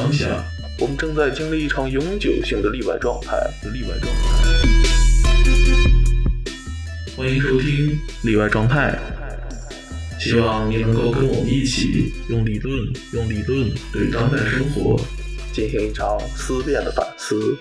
当下，我们正在经历一场永久性的例外状态。例外状态。欢迎收听例外状态。希望你能够跟我们一起用理论，用理论对当代生活进行一场思辨的反思。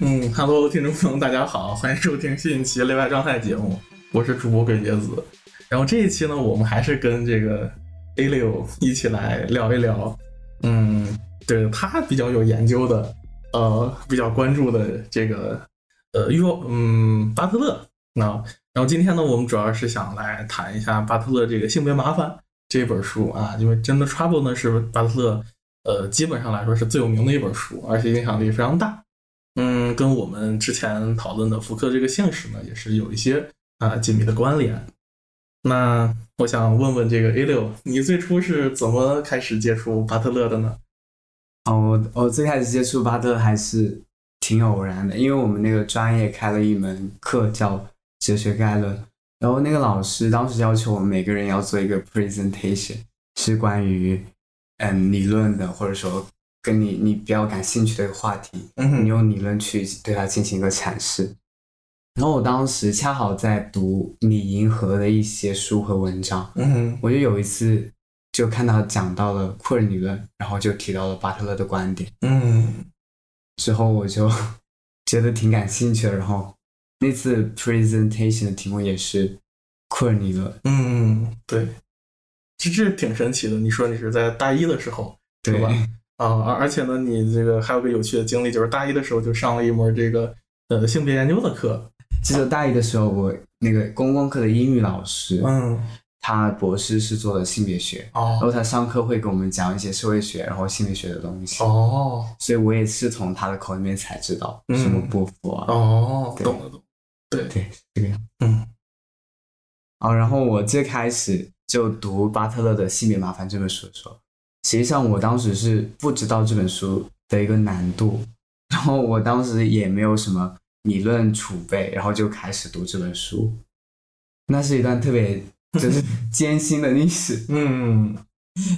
嗯哈喽，听众朋友，大家好，欢迎收听新一期例外状态节目，我是主播鬼杰子。然后这一期呢，我们还是跟这个 A 六一起来聊一聊，嗯，对他比较有研究的，呃，比较关注的这个，呃，约，嗯，巴特勒。那然后今天呢，我们主要是想来谈一下巴特勒这个性别麻烦这本书啊，因为真的 Trouble 呢是巴特勒，呃，基本上来说是最有名的一本书，而且影响力非常大。嗯，跟我们之前讨论的福克这个现实呢，也是有一些啊紧密的关联。那我想问问这个 A 六，你最初是怎么开始接触巴特勒的呢？哦，我我最开始接触巴特勒还是挺偶然的，因为我们那个专业开了一门课叫哲学概论，然后那个老师当时要求我们每个人要做一个 presentation，是关于嗯理论的，或者说跟你你比较感兴趣的一个话题，嗯你用理论去对它进行一个阐释。然后我当时恰好在读李银河的一些书和文章，嗯哼我就有一次就看到讲到了库尔理论，然后就提到了巴特勒的观点，嗯 之后我就觉得挺感兴趣的。然后那次 presentation 的题目也是库尔理论，嗯，对，这这挺神奇的。你说你是在大一的时候，对吧？啊，而而且呢，你这个还有个有趣的经历，就是大一的时候就上了一门这个呃性别研究的课。记得大一的时候，我那个公共课的英语老师，嗯，他博士是做的性别学，哦。然哦后他上课会给我们讲一些社会学，然后性别学的东西，哦。所以我也是从他的口里面才知道嗯。什么波伏啊，哦，懂了懂。对，对，这个样。嗯。啊，然后我最开始就读巴特勒的《性别麻烦》这本书的时候，实际上我当时是不知道这本书的一个难度，然后我当时也没有什么理论储备，然后就开始读这本书。那是一段特别 就是艰辛的历史，嗯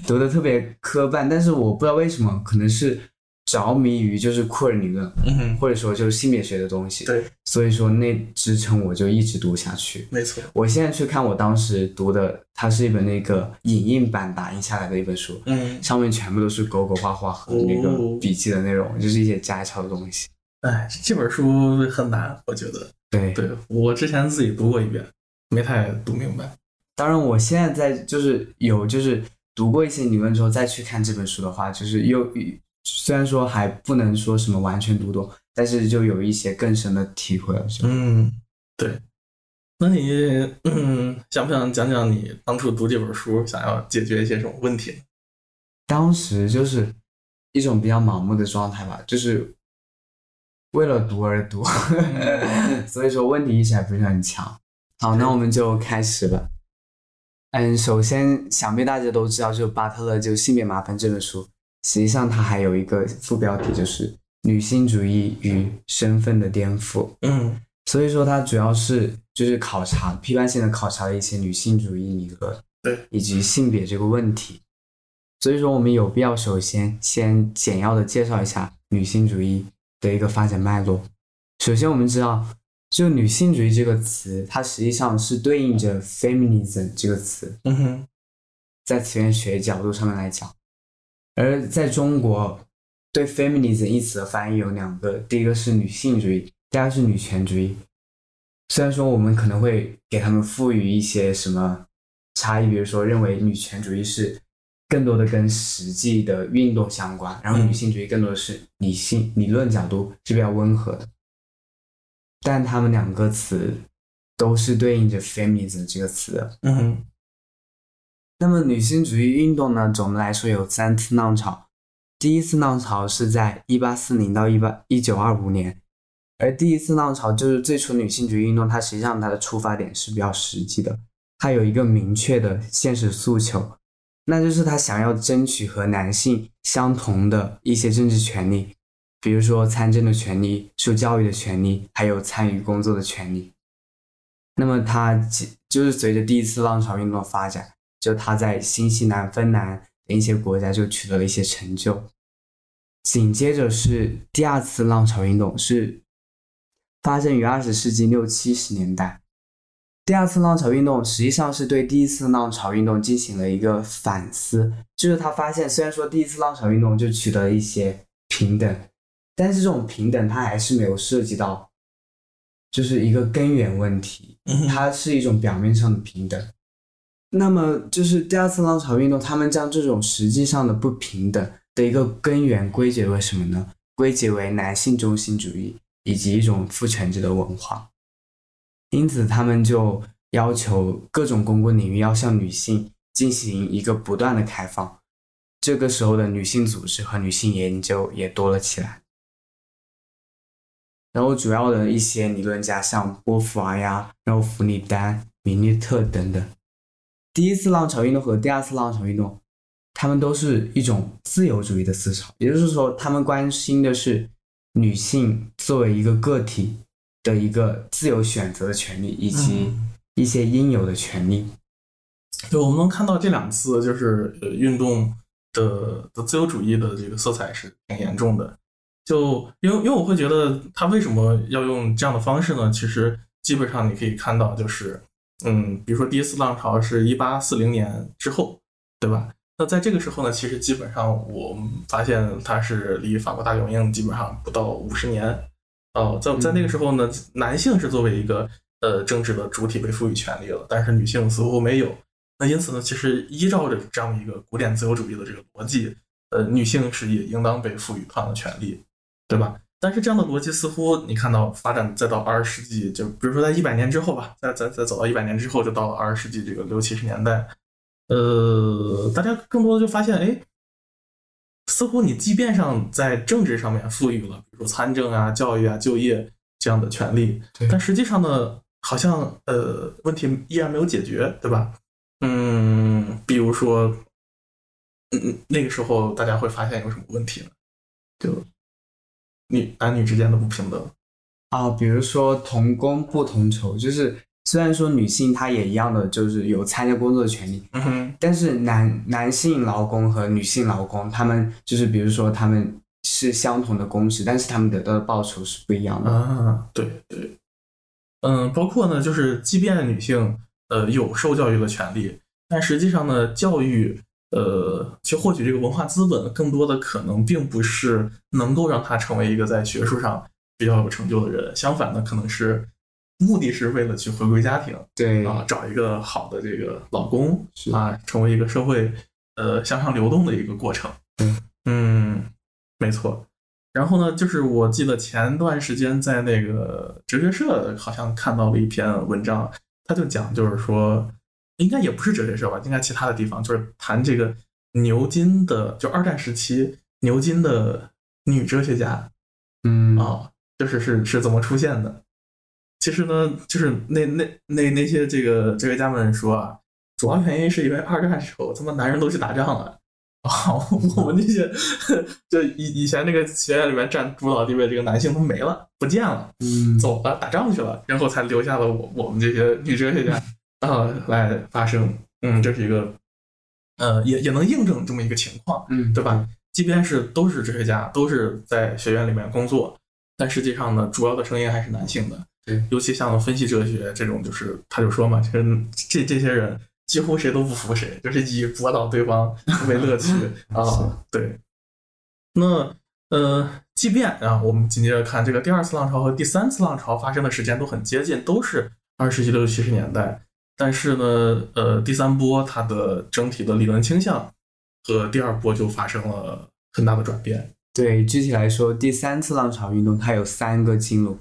读的特别磕绊，但是我不知道为什么，可能是着迷于就是库尔理论，嗯，或者说就是性别学的东西，对，所以说那支撑我就一直读下去。没错。我现在去看我当时读的，它是一本那个影印版打印下来的一本书，嗯，上面全部都是勾勾画画和那个哦笔记的内容，就是一些摘抄的东西。哎，这本书很难，我觉得。对，对我之前自己读过一遍，没太读明白。当然我现在在就是有就是读过一些理论之后再去看这本书的话，就是又虽然说还不能说什么完全读懂，但是就有一些更深的体会了。就嗯，对。那你嗯，想不想讲讲你当初读这本书想要解决一些什么问题？当时就是一种比较盲目的状态吧，就是为了读而读，所以说问题意识还不是很强。好，那我们就开始吧。嗯，首先想必大家都知道，就巴特勒就《性别麻烦》这本书，实际上它还有一个副标题，就是女性主义与身份的颠覆。嗯所以说，它主要是就是考察批判性的考察了一些女性主义理论，对，以及性别这个问题。所以说，我们有必要首先先简要的介绍一下女性主义的一个发展脉络。首先，我们知道，就女性主义这个词，它实际上是对应着 feminism 这个词，嗯哼在词源学角度上面来讲，而在中国，对 feminism 一词的翻译有两个，第一个是女性主义，第二个是女权主义。虽然说我们可能会给他们赋予一些什么差异，比如说认为女权主义是更多的跟实际的运动相关，然后女性主义更多的是理性理论角度是比较温和的，但他们两个词都是对应着 feminism 这个词。嗯哼那么女性主义运动呢，总的来说有三次浪潮。第一次浪潮是在一八四零到一八一九二五年，而第一次浪潮就是最初女性主义运动，它实际上它的出发点是比较实际的，它有一个明确的现实诉求，那就是他想要争取和男性相同的一些政治权利，比如说参政的权利、受教育的权利，还有参与工作的权利。那么他就是随着第一次浪潮运动的发展，就他在新西兰、芬兰等一些国家就取得了一些成就。紧接着是第二次浪潮运动，是发生于二十世纪六七十年代。第二次浪潮运动实际上是对第一次浪潮运动进行了一个反思，就是他发现，虽然说第一次浪潮运动就取得了一些平等，但是这种平等它还是没有涉及到，就是一个根源问题，它是一种表面上的平等。那么，就是第二次浪潮运动，他们将这种实际上的不平等的一个根源归结为什么呢？归结为男性中心主义以及一种父权制的文化。因此，他们就要求各种公共领域要向女性进行一个不断的开放。这个时候的女性组织和女性研究也多了起来。然后，主要的一些理论家像波伏娃呀，然后弗里丹、米利特等等。第一次浪潮运动和第二次浪潮运动，他们都是一种自由主义的思潮，也就是说，他们关心的是女性作为一个个体的一个自由选择的权利，以及一些应有的权利。就我们能看到这两次，就是呃运动的的自由主义的这个色彩是挺严重的。就因为因为我会觉得他为什么要用这样的方式呢？其实基本上你可以看到就是。嗯，比如说第一次浪潮是一八四零年之后，对吧？那在这个时候呢，其实基本上我们发现它是离法国大革命基本上不到五十年。哦，在在那个时候呢，男性是作为一个呃政治的主体被赋予权利了，但是女性似乎没有。那因此呢，其实依照着这样一个古典自由主义的这个逻辑，呃，女性是也应当被赋予同样的权利，对吧？但是这样的逻辑似乎你看到发展再到二十世纪，就比如说在一百年之后吧，再再再走到一百年之后，就到了二十世纪这个六七十年代，呃，大家更多的就发现，哎，似乎你即便上在政治上面赋予了，比如说参政啊、教育啊、就业这样的权利，但实际上呢，好像呃问题依然没有解决，对吧？嗯，比如说，嗯，那个时候大家会发现有什么问题呢？就。女男女之间的不平等啊，比如说同工不同酬，就是虽然说女性她也一样的就是有参加工作的权利，嗯哼，但是男男性劳工和女性劳工，他们就是比如说他们是相同的工时，但是他们得到的报酬是不一样的啊，对对，嗯，包括呢，就是即便女性呃有受教育的权利，但实际上呢，教育。呃，去获取这个文化资本，更多的可能并不是能够让他成为一个在学术上比较有成就的人。相反呢，可能是目的是为了去回归家庭，对啊，找一个好的这个老公是啊，成为一个社会呃向上流动的一个过程。嗯嗯，没错。然后呢，就是我记得前段时间在那个哲学社好像看到了一篇文章，他就讲，就是说。应该也不是哲学社吧，应该其他的地方，就是谈这个牛津的，就二战时期牛津的女哲学家，嗯啊，就是是是怎么出现的？其实呢，就是那那那那些这个哲学家们说啊，主要原因是因为二战时候他妈男人都去打仗了啊，我们那些就以以前那个学院里面占主导地位这个男性都没了，不见了，嗯，走了打仗去了，然后才留下了我我们这些女哲学家。啊，来发声，嗯，这是一个，呃，也也能印证这么一个情况，嗯，对吧？即便是都是哲学家，都是在学院里面工作，但实际上呢，主要的声音还是男性的，对，尤其像分析哲学这种，就是他就说嘛，其实这这些人几乎谁都不服谁，就是以驳倒对方为乐趣 啊，对。那呃，即便啊，我们紧接着看这个第二次浪潮和第三次浪潮发生的时间都很接近，都是二十世纪六七十年代。但是呢，呃，第三波它的整体的理论倾向和第二波就发生了很大的转变。对，具体来说，第三次浪潮运动它有三个进路，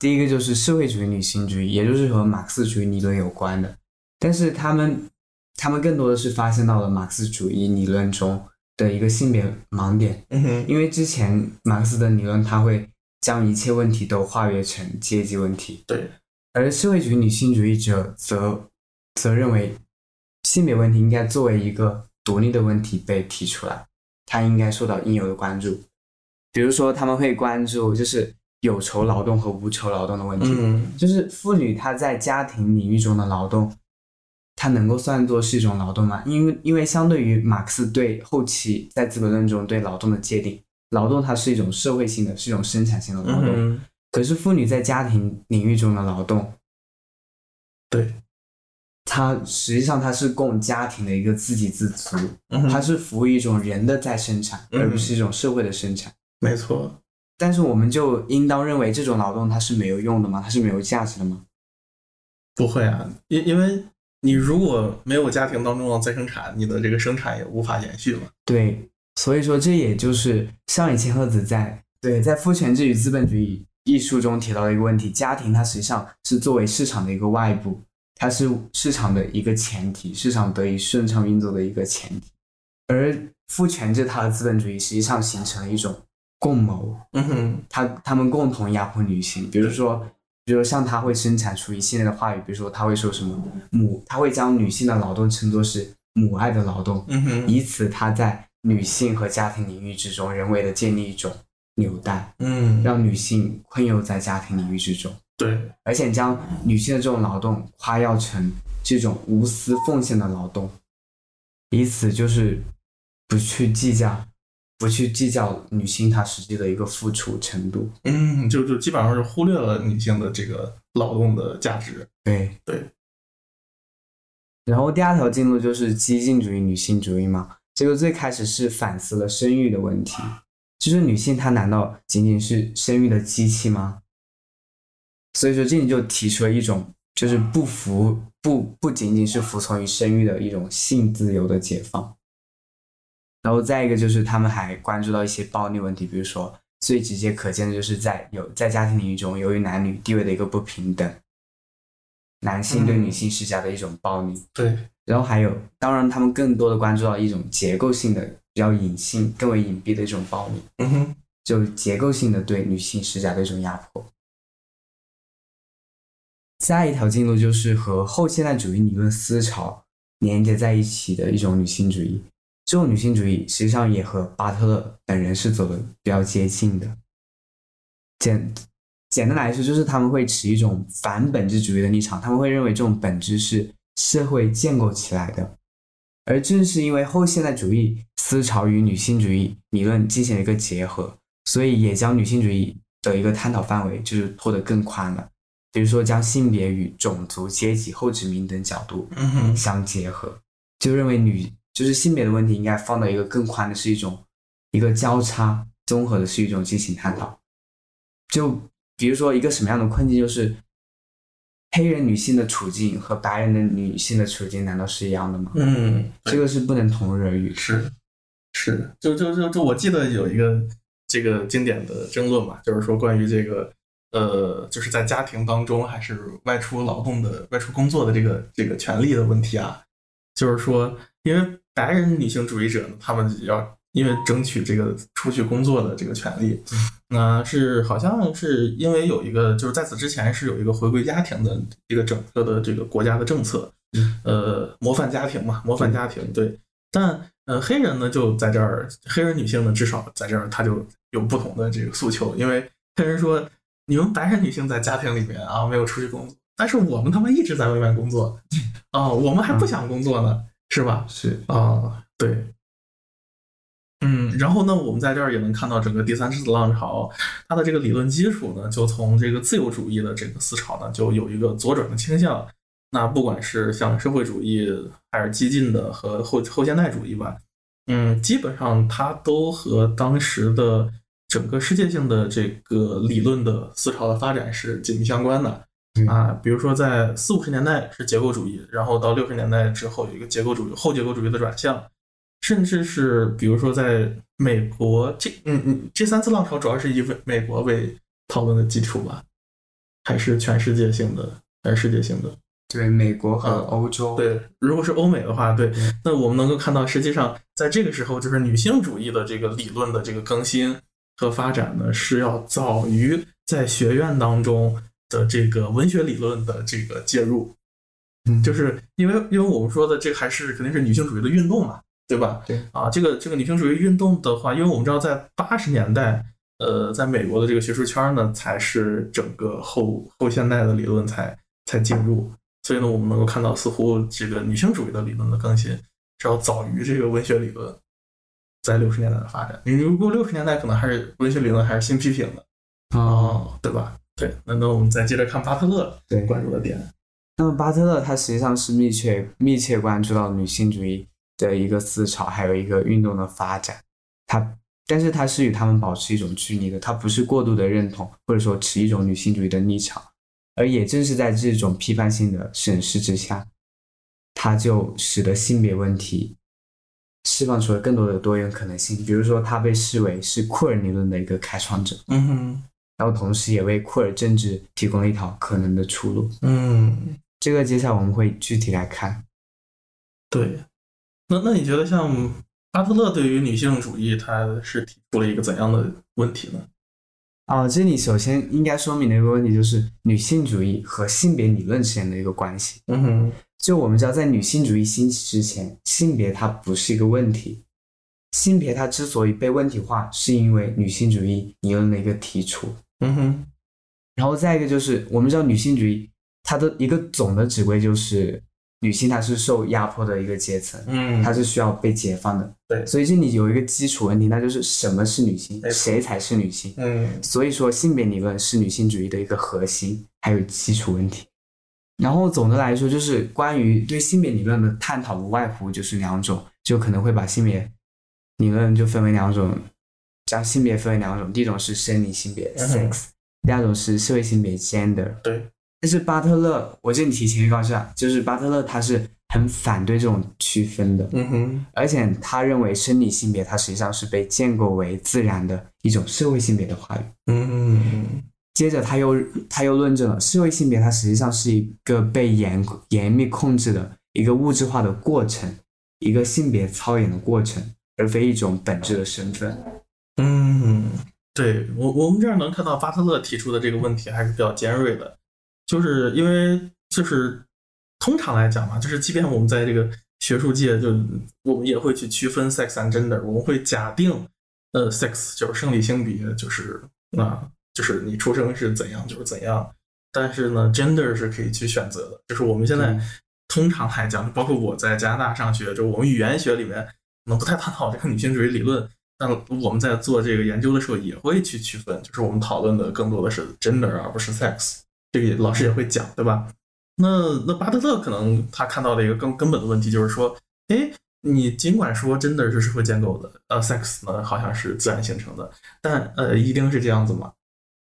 第一个就是社会主义女性主义，也就是和马克思主义理论有关的。但是他们，他们更多的是发现到了马克思主义理论中的一个性别盲点。嗯哼，因为之前马克思的理论，他会将一切问题都化约成阶级问题。对，而社会主义女性主义者则。则认为性别问题应该作为一个独立的问题被提出来，它应该受到应有的关注。比如说，他们会关注就是有酬劳动和无酬劳动的问题，就是妇女她在家庭领域中的劳动它能够算作是一种劳动吗？因为因为相对于马克思对后期在《资本论》中对劳动的界定，劳动它是一种社会性的，是一种生产性的劳动。嗯，可是妇女在家庭领域中的劳动，对，它实际上它是供家庭的一个自给自足，嗯它是服务于一种人的再生产，嗯而不是一种社会的生产。没错，但是我们就应当认为这种劳动它是没有用的吗？它是没有价值的吗？不会啊，因因为你如果没有家庭当中的再生产，你的这个生产也无法延续嘛。对，所以说这也就是上野千鹤子在对在《父权制与资本主义》一书中提到的一个问题：家庭它实际上是作为市场的一个外部，它是市场的一个前提，市场得以顺畅运作的一个前提。而父权制它的资本主义实际上形成了一种共谋，嗯哼，他他们共同压迫女性，比如说，比如说像他会生产出一系列的话语，比如说他会说什么母，他会将女性的劳动称作是母爱的劳动，嗯哼，以此他在女性和家庭领域之中人为的建立一种纽带，嗯，让女性困囿在家庭领域之中，对，而且将女性的这种劳动夸耀成这种无私奉献的劳动，以此就是不去计较。不去计较女性她实际的一个付出程度，嗯，就就基本上是忽略了女性的这个劳动的价值。对对。然后第二条进路就是激进主义、女性主义嘛。这个最开始是反思了生育的问题，就是女性她难道仅仅是生育的机器吗？所以说这里就提出了一种就是不服不不仅仅是服从于生育的一种性自由的解放。然后再一个就是他们还关注到一些暴力问题，比如说最直接可见的就是在有在家庭领域中，由于男女地位的一个不平等，男性对女性施加的一种暴力。对，然后还有，当然他们更多的关注到一种结构性的、比较隐性、更为隐蔽的一种暴力，嗯哼，就结构性的对女性施加的一种压迫。下一条进路就是和后现代主义理论思潮连接在一起的一种女性主义。这种女性主义实际上也和巴特勒本人是走的比较接近的。简简单来说，就是他们会持一种反本质主义的立场，他们会认为这种本质是社会建构起来的。而正是因为后现代主义思潮与女性主义理论进行了一个结合，所以也将女性主义的一个探讨范围就是拓得更宽了。比如说，将性别与种族、阶级、后殖民等角度相结合，就认为女就是性别的问题应该放到一个更宽的，是一种一个交叉综合的，是一种进行探讨。就比如说一个什么样的困境，就是黑人女性的处境和白人的女性的处境难道是一样的吗？嗯，这个是不能同日而语的。是是，就就就就我记得有一个这个经典的争论嘛，就是说关于这个呃，就是在家庭当中还是外出劳动的、外出工作的这个这个权利的问题啊，就是说，因为白人女性主义者呢，他们要因为争取这个出去工作的这个权利，那是好像是因为有一个，就是在此之前是有一个回归家庭的一个整个的这个国家的政策，呃，模范家庭嘛，模范家庭对。但呃，黑人呢就在这儿，黑人女性呢至少在这儿，她就有不同的这个诉求，因为黑人说，你们白人女性在家庭里面啊没有出去工作，但是我们他妈一直在外面工作啊，我们还不想工作呢，是吧？是啊，对，嗯，然后呢，我们在这儿也能看到整个第三次浪潮，它的这个理论基础呢，就从这个自由主义的这个思潮呢，就有一个左转的倾向。那不管是像社会主义，还是激进的和后后现代主义吧，嗯，基本上它都和当时的整个世界性的这个理论的思潮的发展是紧密相关的。啊，比如说在四五十年代是结构主义，然后到六十年代之后有一个结构主义、后结构主义的转向，甚至是比如说在美国这嗯嗯这三次浪潮主要是以美美国为讨论的基础吧，还是全世界性的，还是世界性的？对美国和嗯欧洲，对，如果是欧美的话，对，那我们能够看到，实际上在这个时候，就是女性主义的这个理论的这个更新和发展呢，是要早于在学院当中的这个文学理论的这个介入，嗯，就是因为因为我们说的这个还是肯定是女性主义的运动嘛，对吧？对啊，这个这个女性主义运动的话，因为我们知道在八十年代，呃，在美国的这个学术圈呢，才是整个后后现代的理论才才进入。所以呢，我们能够看到，似乎这个女性主义的理论的更新是要早于这个文学理论在六十年代的发展。你如果六十年代可能还是文学理论还是新批评的哦，对吧？对，那那我们再接着看巴特勒对关注的点。那么巴特勒他实际上是密切密切关注到女性主义的一个思潮，还有一个运动的发展。他但是他是与他们保持一种距离的，他不是过度的认同或者说持一种女性主义的立场。而也正是在这种批判性的审视之下，他就使得性别问题释放出了更多的多元可能性。比如说，他被视为是库尔理论的一个开创者，嗯哼，然后同时也为库尔政治提供了一条可能的出路。嗯，这个接下来我们会具体来看。对。那那你觉得像巴特勒对于女性主义，他是提出了一个怎样的问题呢？啊，这里首先应该说明的一个问题就是女性主义和性别理论之间的一个关系。嗯哼，就我们知道，在女性主义兴起之前，性别它不是一个问题。性别它之所以被问题化，是因为女性主义理论的一个提出。嗯哼，然后再一个就是，我们知道女性主义它的一个总的指挥就是，女性她是受压迫的一个阶层，嗯，她是需要被解放的。对所以这里有一个基础问题，那就是什么是女性谁才是女性？嗯所以说，性别理论是女性主义的一个核心，还有基础问题。然后总的来说，就是关于对性别理论的探讨，无外乎就是两种，就可能会把性别理论就分为两种，将性别分为两种，第一种是生理性别 （sex），第二种是社会性别 （gender）。对，但是巴特勒，我这里提前预告一下，就是巴特勒他是很反对这种区分的。嗯哼，而且他认为生理性别它实际上是被建构为自然的一种社会性别的话语。嗯接着他又他又论证了社会性别它实际上是一个被严严密控制的一个物质化的过程，一个性别操演的过程，而非一种本质的身份。嗯，对我我们这儿能看到巴特勒提出的这个问题还是比较尖锐的，就是因为就是通常来讲嘛，就是即便我们在这个学术界，就我们也会去区分 sex and gender，我们会假定呃 sex 就是生理性别，就是啊、就是你出生是怎样就是怎样，但是呢 gender 是可以去选择的，就是我们现在对通常来讲，包括我在加拿大上学，就我们语言学里面可能不太探讨这个女性主义理论。但我们在做这个研究的时候，也会去区分，就是我们讨论的更多的是 gender 而不是 sex，这个也老师也会讲，对吧？那那巴特勒可能他看到的一个更根本的问题就是说，哎，你尽管说 gender 是社会建构的，呃，sex 呢好像是自然形成的，但呃，一定是这样子吗？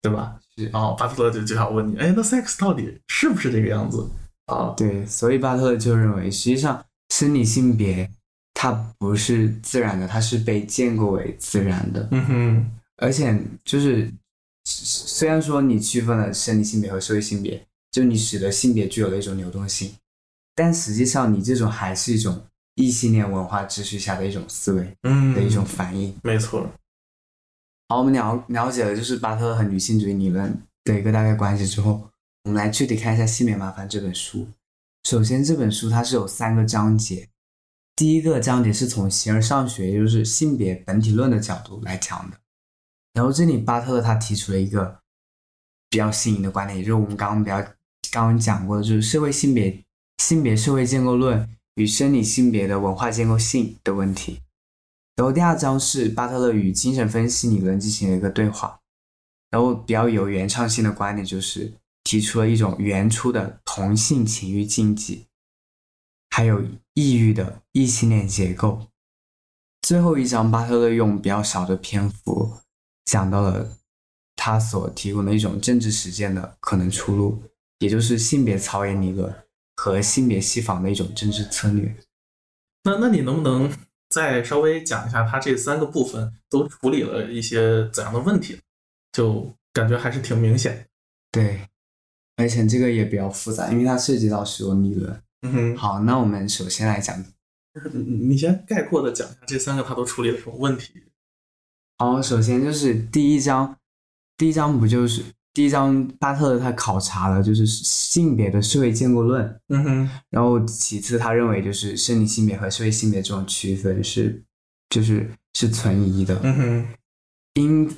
对吧？是然后巴特勒就就想问你，哎，那 sex 到底是不是这个样子啊？对，所以巴特勒就认为，实际上生理性别它不是自然的，它是被建构为自然的。嗯哼，而且就是，虽然说你区分了生理性别和社会性别，就你使得性别具有了一种流动性，但实际上你这种还是一种异性恋文化秩序下的一种思维嗯，的一种反应。没错，好，我们了了解了就是巴特勒和女性主义理论的一个大概关系之后，我们来具体看一下《性别麻烦》这本书。首先，这本书它是有三个章节，第一个章节是从形而上学，也就是性别本体论的角度来讲的。然后这里巴特勒他提出了一个比较新颖的观点，也就是我们刚刚比较刚刚讲过的，就是社会性别性别社会建构论与生理性别的文化建构性的问题。然后第二章是巴特勒与精神分析理论进行了一个对话，然后比较有原创性的观点就是提出了一种原初的同性情欲禁忌，还有抑郁的异性恋结构。最后一章，巴特勒用比较少的篇幅讲到了他所提供的一种政治实践的可能出路，也就是性别操演理论和性别西方的一种政治策略。那那你能不能再稍微讲一下他这三个部分都处理了一些怎样的问题？就感觉还是挺明显。对，而且这个也比较复杂，因为它涉及到许多理论。嗯哼，好，那我们首先来讲，你你先概括的讲一下这三个他都处理了什么问题？好，首先就是第一章，第一章不就是第一章巴特勒他考察了就是性别的社会建构论，嗯哼，然后其次他认为就是生理性别和社会性别这种区分是就是是存疑的，嗯哼，因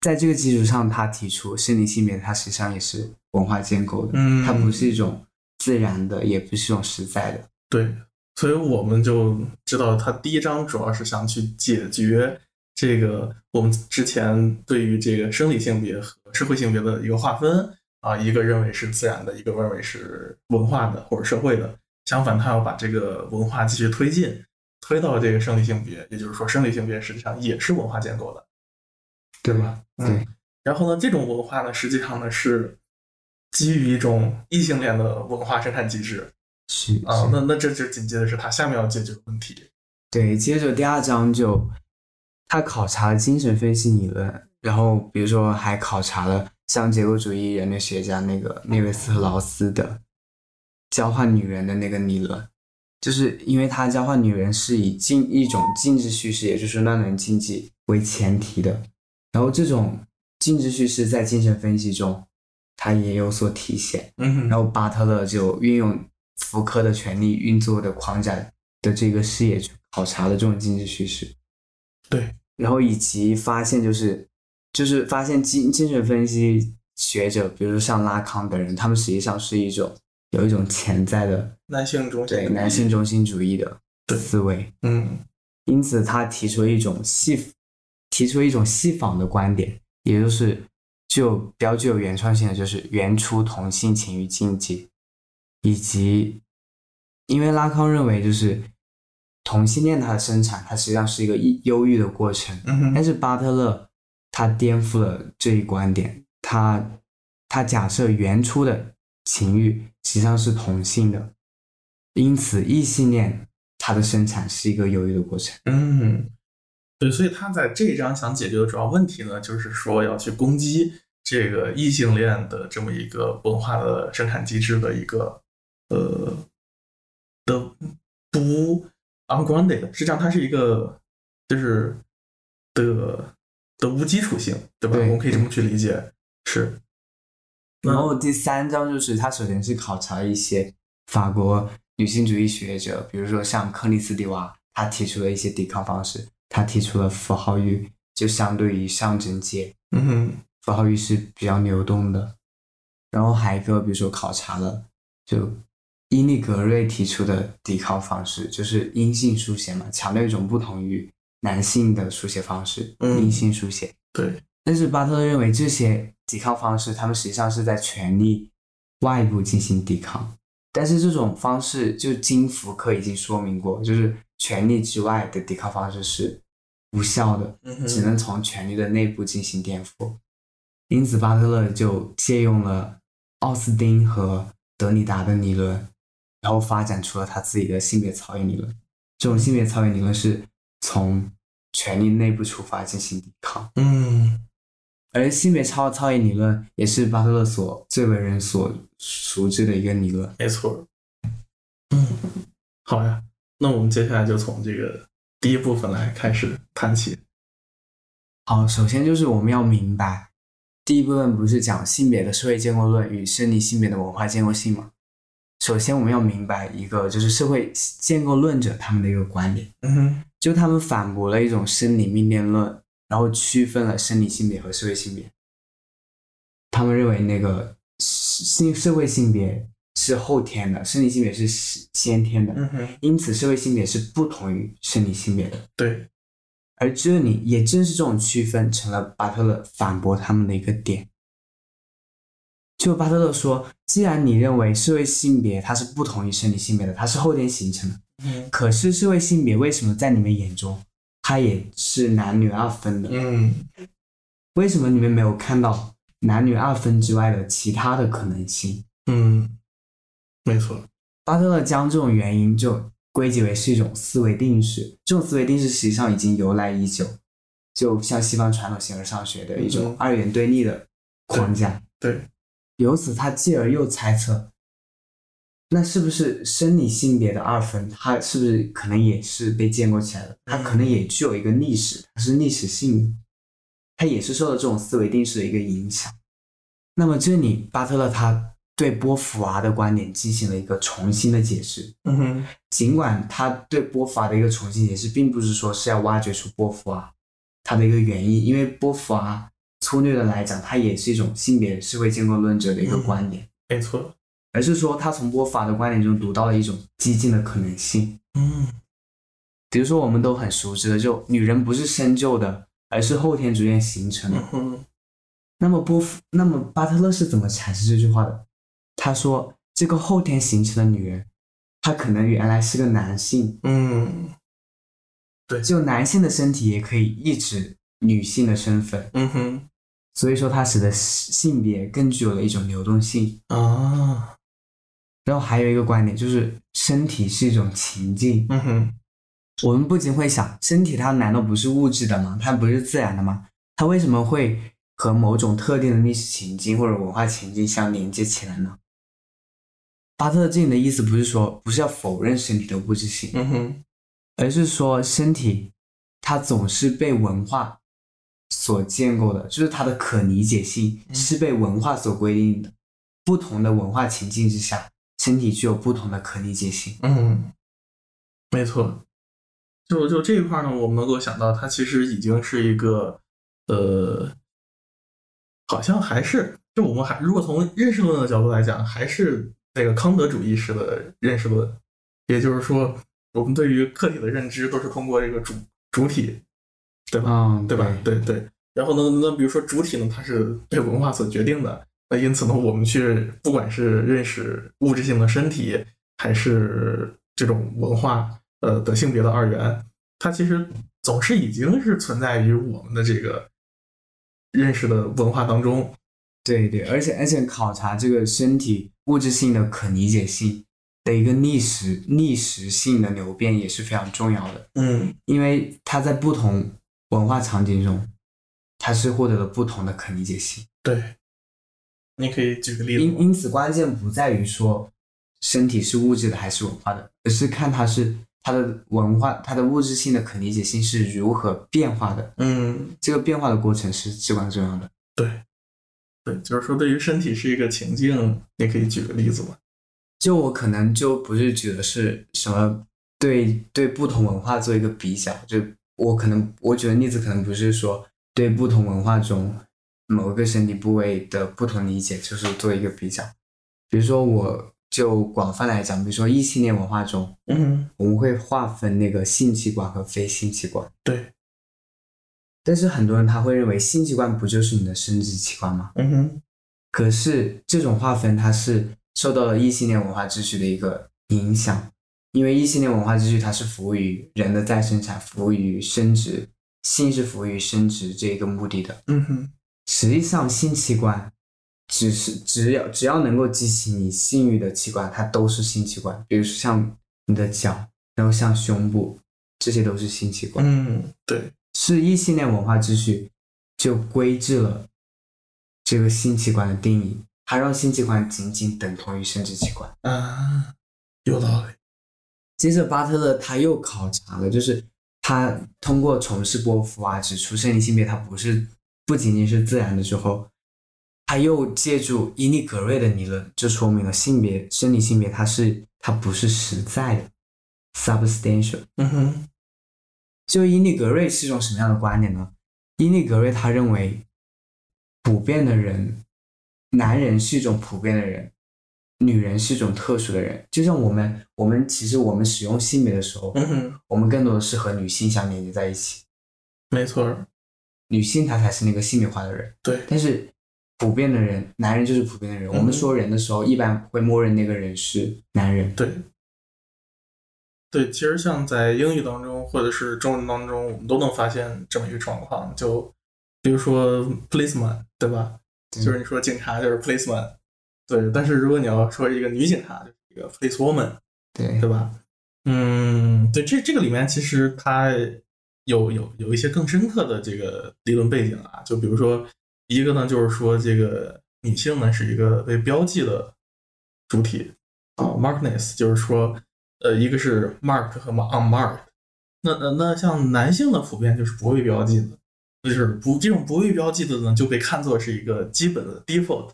在这个基础上，他提出生理性别它实际上也是文化建构的，嗯它不是一种自然的，也不是一种实在的。对，所以我们就知道，他第一章主要是想去解决这个我们之前对于这个生理性别和社会性别的一个划分啊，一个认为是自然的，一个认为是文化的或者社会的。相反，他要把这个文化继续推进，推到这个生理性别，也就是说，生理性别实际上也是文化建构的，对吧？嗯。然后呢，这种文化呢，实际上呢是基于一种异性恋的文化生产机制。是啊，是那那这就紧接着是他下面要解决的问题。对，接着第二章就他考察了精神分析理论，然后比如说还考察了像结构主义人类学家那个内维斯和劳斯的交换女人的那个理论，就是因为他交换女人是以进一种静止叙事，也就是乱伦禁忌为前提的，然后这种静止叙事在精神分析中它也有所体现。嗯然后巴特勒就运用福柯的权力运作的框架的这个视野去考察了这种经济趋势，对，然后以及发现就是就是发现精精神分析学者，比如说像拉康等人，他们实际上是一种有一种潜在的男性中心。对男性中心主义的对。思维，嗯。因此他提出一种细提出一种细仿的观点，也就是具有比较具有原创性的，就是原初同性情欲禁忌，以及因为拉康认为就是同性恋它的生产，它实际上是一个忧忧郁的过程，嗯但是巴特勒他颠覆了这一观点，他他假设原初的情欲实际上是同性的，因此异性恋它的生产是一个忧郁的过程。嗯，对，所以他在这一章想解决的主要问题呢，就是说要去攻击这个异性恋的这么一个文化的生产机制的一个呃的不 ungrounded，实际上它是一个就是的的无基础性，对吧？对我们可以这么去理解，是。然后第三章就是他首先是考察一些法国女性主义学者，比如说像克里斯蒂娃，他提出了一些抵抗方式，他提出了符号域，就相对于象征界，嗯哼，符号域是比较流动的。然后还有一个，比如说考察了就伊利格瑞提出的抵抗方式，就是阴性书写嘛，强调一种不同于男性的书写方式，嗯阴性书写。对，但是巴特勒认为这些抵抗方式，他们实际上是在权力外部进行抵抗。但是这种方式，就金福克已经说明过，就是权力之外的抵抗方式是无效的，只能从权力的内部进行颠覆。因此，巴特勒就借用了奥斯丁和德里达的理论，然后发展出了他自己的性别操演理论。这种性别操演理论是从权力内部出发进行抵抗。嗯而性别超超演理论也是巴特勒所最为人所熟知的一个理论。没错。嗯，好呀，那我们接下来就从这个第一部分来开始谈起。好，首先就是我们要明白，第一部分不是讲性别的社会建构论与生理性别的文化建构性吗？首先我们要明白一个就是社会建构论者他们的一个观点，嗯哼，就他们反驳了一种生理命令论，然后区分了生理性别和社会性别。他们认为那个性社会性别是后天的，生理性别是先天的。嗯哼，因此，社会性别是不同于生理性别的。对，而这里也正是这种区分，成了巴特勒反驳他们的一个点。就巴特勒说，既然你认为社会性别它是不同于生理性别的，它是后天形成的，嗯可是社会性别为什么在你们眼中，它也是男女二分的？嗯为什么你们没有看到男女二分之外的其他的可能性？嗯，没错，巴特勒将这种原因就归结为是一种思维定式，这种思维定式实际上已经由来已久，就像西方传统形而上学的一种嗯二元对立的框架。对，由此，他继而又猜测，那是不是生理性别的二分，它是不是可能也是被建构起来的？它可能也具有一个历史，它是历史性的，它也是受到这种思维定式的一个影响。那么这里，巴特勒他对波伏娃的观点进行了一个重新的解释。嗯哼，尽管他对波伏娃的一个重新解释，并不是说是要挖掘出波伏娃他的一个原因，因为波伏娃粗略的来讲，它也是一种性别社会建构论者的一个观点，没错，而是说他从波伏娃的观点中读到了一种激进的可能性。嗯比如说我们都很熟知的，就女人不是生就的，而是后天逐渐形成的。嗯哼那么波伏，那么巴特勒是怎么阐释这句话的？他说，这个后天形成的女人，她可能原来是个男性，嗯对就男性的身体也可以抑制女性的身份，嗯哼所以说它使得性别更具有了一种流动性。啊，然后还有一个观点就是，身体是一种情境。嗯哼我们不禁会想，身体它难道不是物质的吗？它不是自然的吗？它为什么会和某种特定的历史情境或者文化情境相连接起来呢？巴特勒这里的意思不是说不是要否认身体的物质性，嗯哼而是说身体它总是被文化所建构的，就是它的可理解性嗯是被文化所规定的。不同的文化情境之下，身体具有不同的可理解性。嗯，没错。就就这一块呢，我们能够想到，它其实已经是一个呃，好像还是就我们还如果从认识论的角度来讲，还是那个康德主义式的认识论，也就是说，我们对于客体的认知都是通过这个主主体，对吧？嗯，对吧？对对。然后呢，那比如说主体呢，它是被文化所决定的，那因此呢，我们去不管是认识物质性的身体，还是这种文化呃的性别的二元，它其实总是已经是存在于我们的这个认识的文化当中。对对，而且而且考察这个身体物质性的可理解性的一个历史历史性的流变也是非常重要的，嗯因为它在不同文化场景中，它是获得了不同的可理解性。对，你可以举个例子。因因此，关键不在于说身体是物质的还是文化的，而是看它是它的文化、它的物质性的可理解性是如何变化的。嗯，这个变化的过程是至关重要的。对，对，就是说，对于身体是一个情境，你可以举个例子吗？就我可能就不是举的是什么对对不同文化做一个比较，就我可能我举的例子可能不是说对不同文化中某个身体部位的不同理解，就是做一个比较。比如说，我就广泛来讲，比如说异性恋文化中，嗯，我们会划分那个性器官和非性器官，对，但是很多人他会认为性器官不就是你的生殖器官吗？嗯哼，可是这种划分它是受到了异性恋文化秩序的一个影响，因为异性恋文化秩序它是服务于人的再生产，服务于生殖，性是服务于生殖这一个目的的。嗯哼，实际上，性器官只是只要只要能够激起你性欲的器官，它都是性器官。比如说像你的脚，然后像胸部，这些都是性器官。嗯，对，是异性恋文化秩序就规制了这个性器官的定义，它让性器官仅仅等同于生殖器官。啊，有道理。接着，巴特勒他又考察了，就是他通过从事波伏娃指出生理性别它不是不仅仅是自然的之后，他又借助伊利格瑞的理论，就说明了性别生理性别它是它不是实在的 substantial。嗯哼，就伊利格瑞是一种什么样的观点呢？伊利格瑞他认为，普遍的人，男人是一种普遍的人，女人是一种特殊的人。就像我们，我们其实我们使用性别的时候，嗯哼，我们更多的是和女性相连接在一起，没错，女性她才是那个性别化的人。对，但是普遍的人，男人就是普遍的人。我们说人的时候，一般会默认那个人是男人。对，对，其实像在英语当中或者是中文当中，我们都能发现这么一个状况，就比如说 policeman，对吧？对就是你说警察就是 policeman，对，但是如果你要说一个女警察，就是一个 policewoman，对对吧？嗯，对，这这个里面其实它有有有一些更深刻的这个理论背景啊，就比如说一个呢，就是说这个女性呢是一个被标记的主体啊，markness，就是说呃，一个是 marked 和 unmarked。那那那像男性的普遍就是不被标记的，就是不这种不被标记的呢，就被看作是一个基本的 default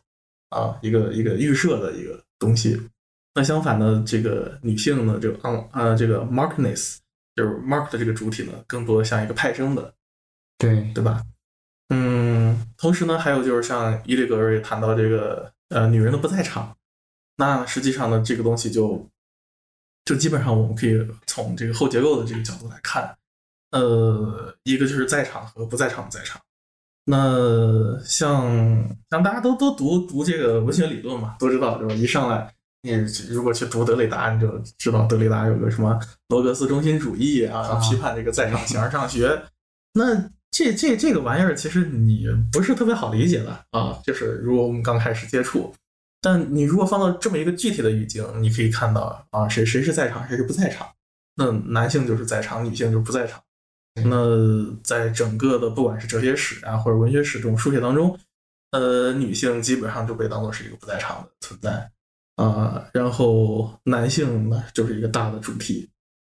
啊，一个一个预设的一个东西。那相反呢，这个女性呢，这个 on 呃这个 markness 就是 mark 的这个主体呢，更多的像一个派生的，对对吧？嗯，同时呢，还有就是像伊利格瑞谈到这个呃女人的不在场，那实际上呢，这个东西就就基本上我们可以从这个后结构的这个角度来看，呃，一个就是在场和不在场的在场。那像像大家都都读读这个文学理论嘛，都知道对吧？一上来你如果去读德里达，你就知道德里达有个什么罗格斯中心主义啊，批判这个在场形而上学。那这这这个玩意儿其实你不是特别好理解的啊，就是如果我们刚开始接触，但你如果放到这么一个具体的语境，你可以看到啊，谁谁是在场，谁是不在场。那男性就是在场，女性就是不在场。那在整个的不管是哲学史啊，或者文学史这种书写当中，呃，女性基本上就被当做是一个不在场的存在啊，然后男性呢就是一个大的主题。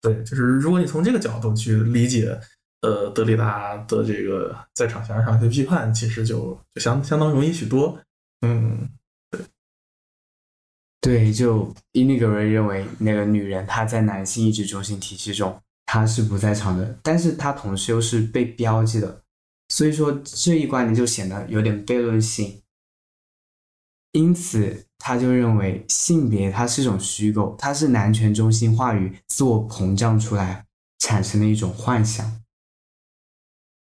对，就是如果你从这个角度去理解，呃，德里达的这个在场形而上学批判，其实就就相相当容易许多。嗯，对，对，就伊尼格瑞认为那个女人她在男性意志中心体系中。她是不在场的，但是她同时又是被标记的，所以说这一观点就显得有点悖论性。因此，他就认为性别它是一种虚构，它是男权中心话语自我膨胀出来产生的一种幻想。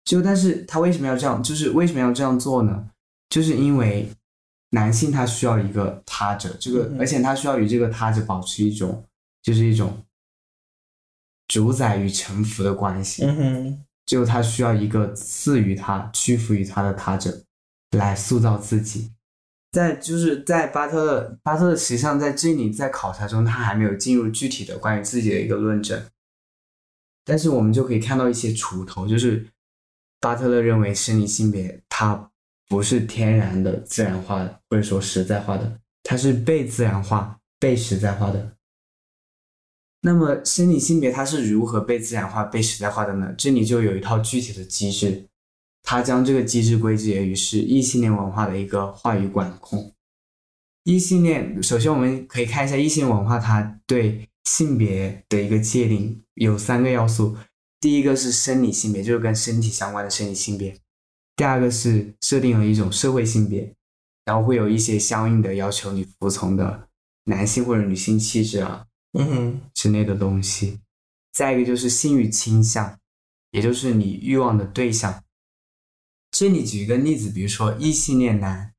就但是他为什么要这样？就是为什么要这样做呢？就是因为男性他需要一个他者，这个而且他需要与这个他者保持一种，就是一种。主宰与臣服的关系，嗯哼，就他需要一个赐予他、屈服于他的他者来塑造自己。在就是在巴特勒，巴特勒实际上在这里在考察中，他还没有进入具体的关于自己的一个论证。但是我们就可以看到一些锄头，就是巴特勒认为生理性别它不是天然的、自然化的，或者说实在化的，它是被自然化、被实在化的。那么生理性别它是如何被自然化、被实在化的呢？这里就有一套具体的机制，它将这个机制归结于是异性恋文化的一个话语管控。异性恋，首先我们可以看一下异性文化它对性别的一个界定有三个要素：第一个是生理性别，就是跟身体相关的生理性别；第二个是设定了一种社会性别，然后会有一些相应的要求你服从的男性或者女性气质啊。嗯哼，之类的东西。再一个就是性欲倾向，也就是你欲望的对象。这里举一个例子，比如说异性恋男，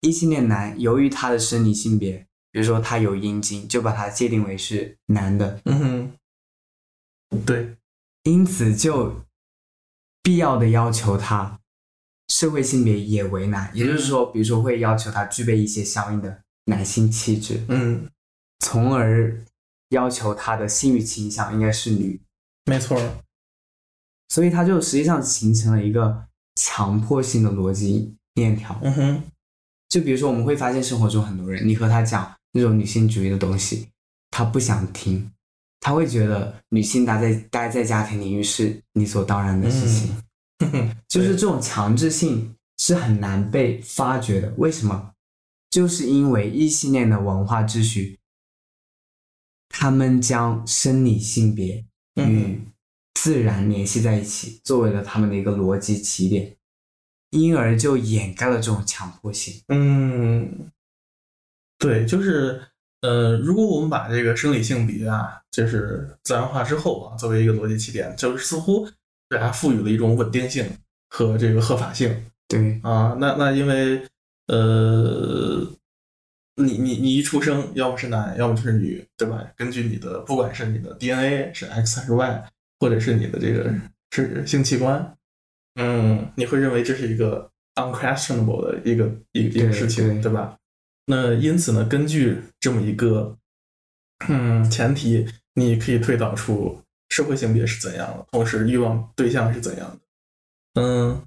异性恋男由于他的生理性别，比如说他有阴茎，就把他界定为是男的。嗯哼，对，因此就必要的要求他社会性别也为难，也就是说，比如说会要求他具备一些相应的男性气质。嗯，从而。要求他的性欲倾向应该是女，没错，所以他就实际上形成了一个强迫性的逻辑链条。嗯哼，就比如说我们会发现生活中很多人，你和他讲那种女性主义的东西，他不想听，他会觉得女性待在待在家庭领域是理所当然的事情。就是这种强制性是很难被发掘的。为什么？就是因为异性恋的文化秩序。他们将生理性别与自然联系在一起，作为了他们的一个逻辑起点，因而就掩盖了这种强迫性。嗯，对，就是，呃，如果我们把这个生理性别啊，就是自然化之后啊，作为一个逻辑起点，就是似乎给它赋予了一种稳定性和这个合法性。对啊，那那因为，呃。你你你一出生，要么是男，要么就是女，对吧？根据你的，不管是你的 DNA 是 X 还是 Y，或者是你的这个是性器官，嗯，你会认为这是一个 unquestionable 的一个一一个事情，对吧？那因此呢，根据这么一个嗯前提，你可以推导出社会性别是怎样的，同时欲望对象是怎样的。嗯，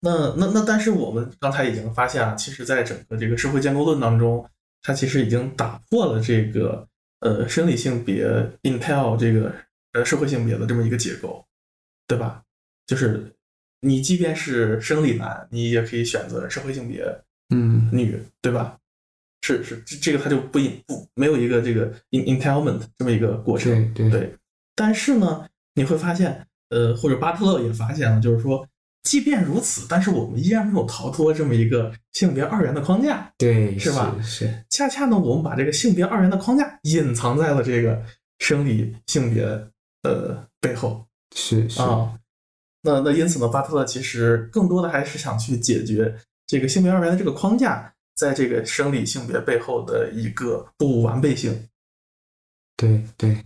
那那那，但是我们刚才已经发现啊，其实在整个这个社会建构论当中。它其实已经打破了这个呃生理性别 intel 这个呃社会性别的这么一个结构，对吧？就是你即便是生理男，你也可以选择社会性别嗯女，对吧？是是，这这个它就不不没有一个这个 in entitlement 这么一个过程，对对。但是呢，你会发现，呃，或者巴特勒也发现了，就是说即便如此，但是我们依然没有逃脱这么一个性别二元的框架，对，是吧？是。恰恰呢，我们把这个性别二元的框架隐藏在了这个生理性别呃背后，是是啊。那那因此呢，巴特勒其实更多的还是想去解决这个性别二元的这个框架在这个生理性别背后的一个不完备性。对对。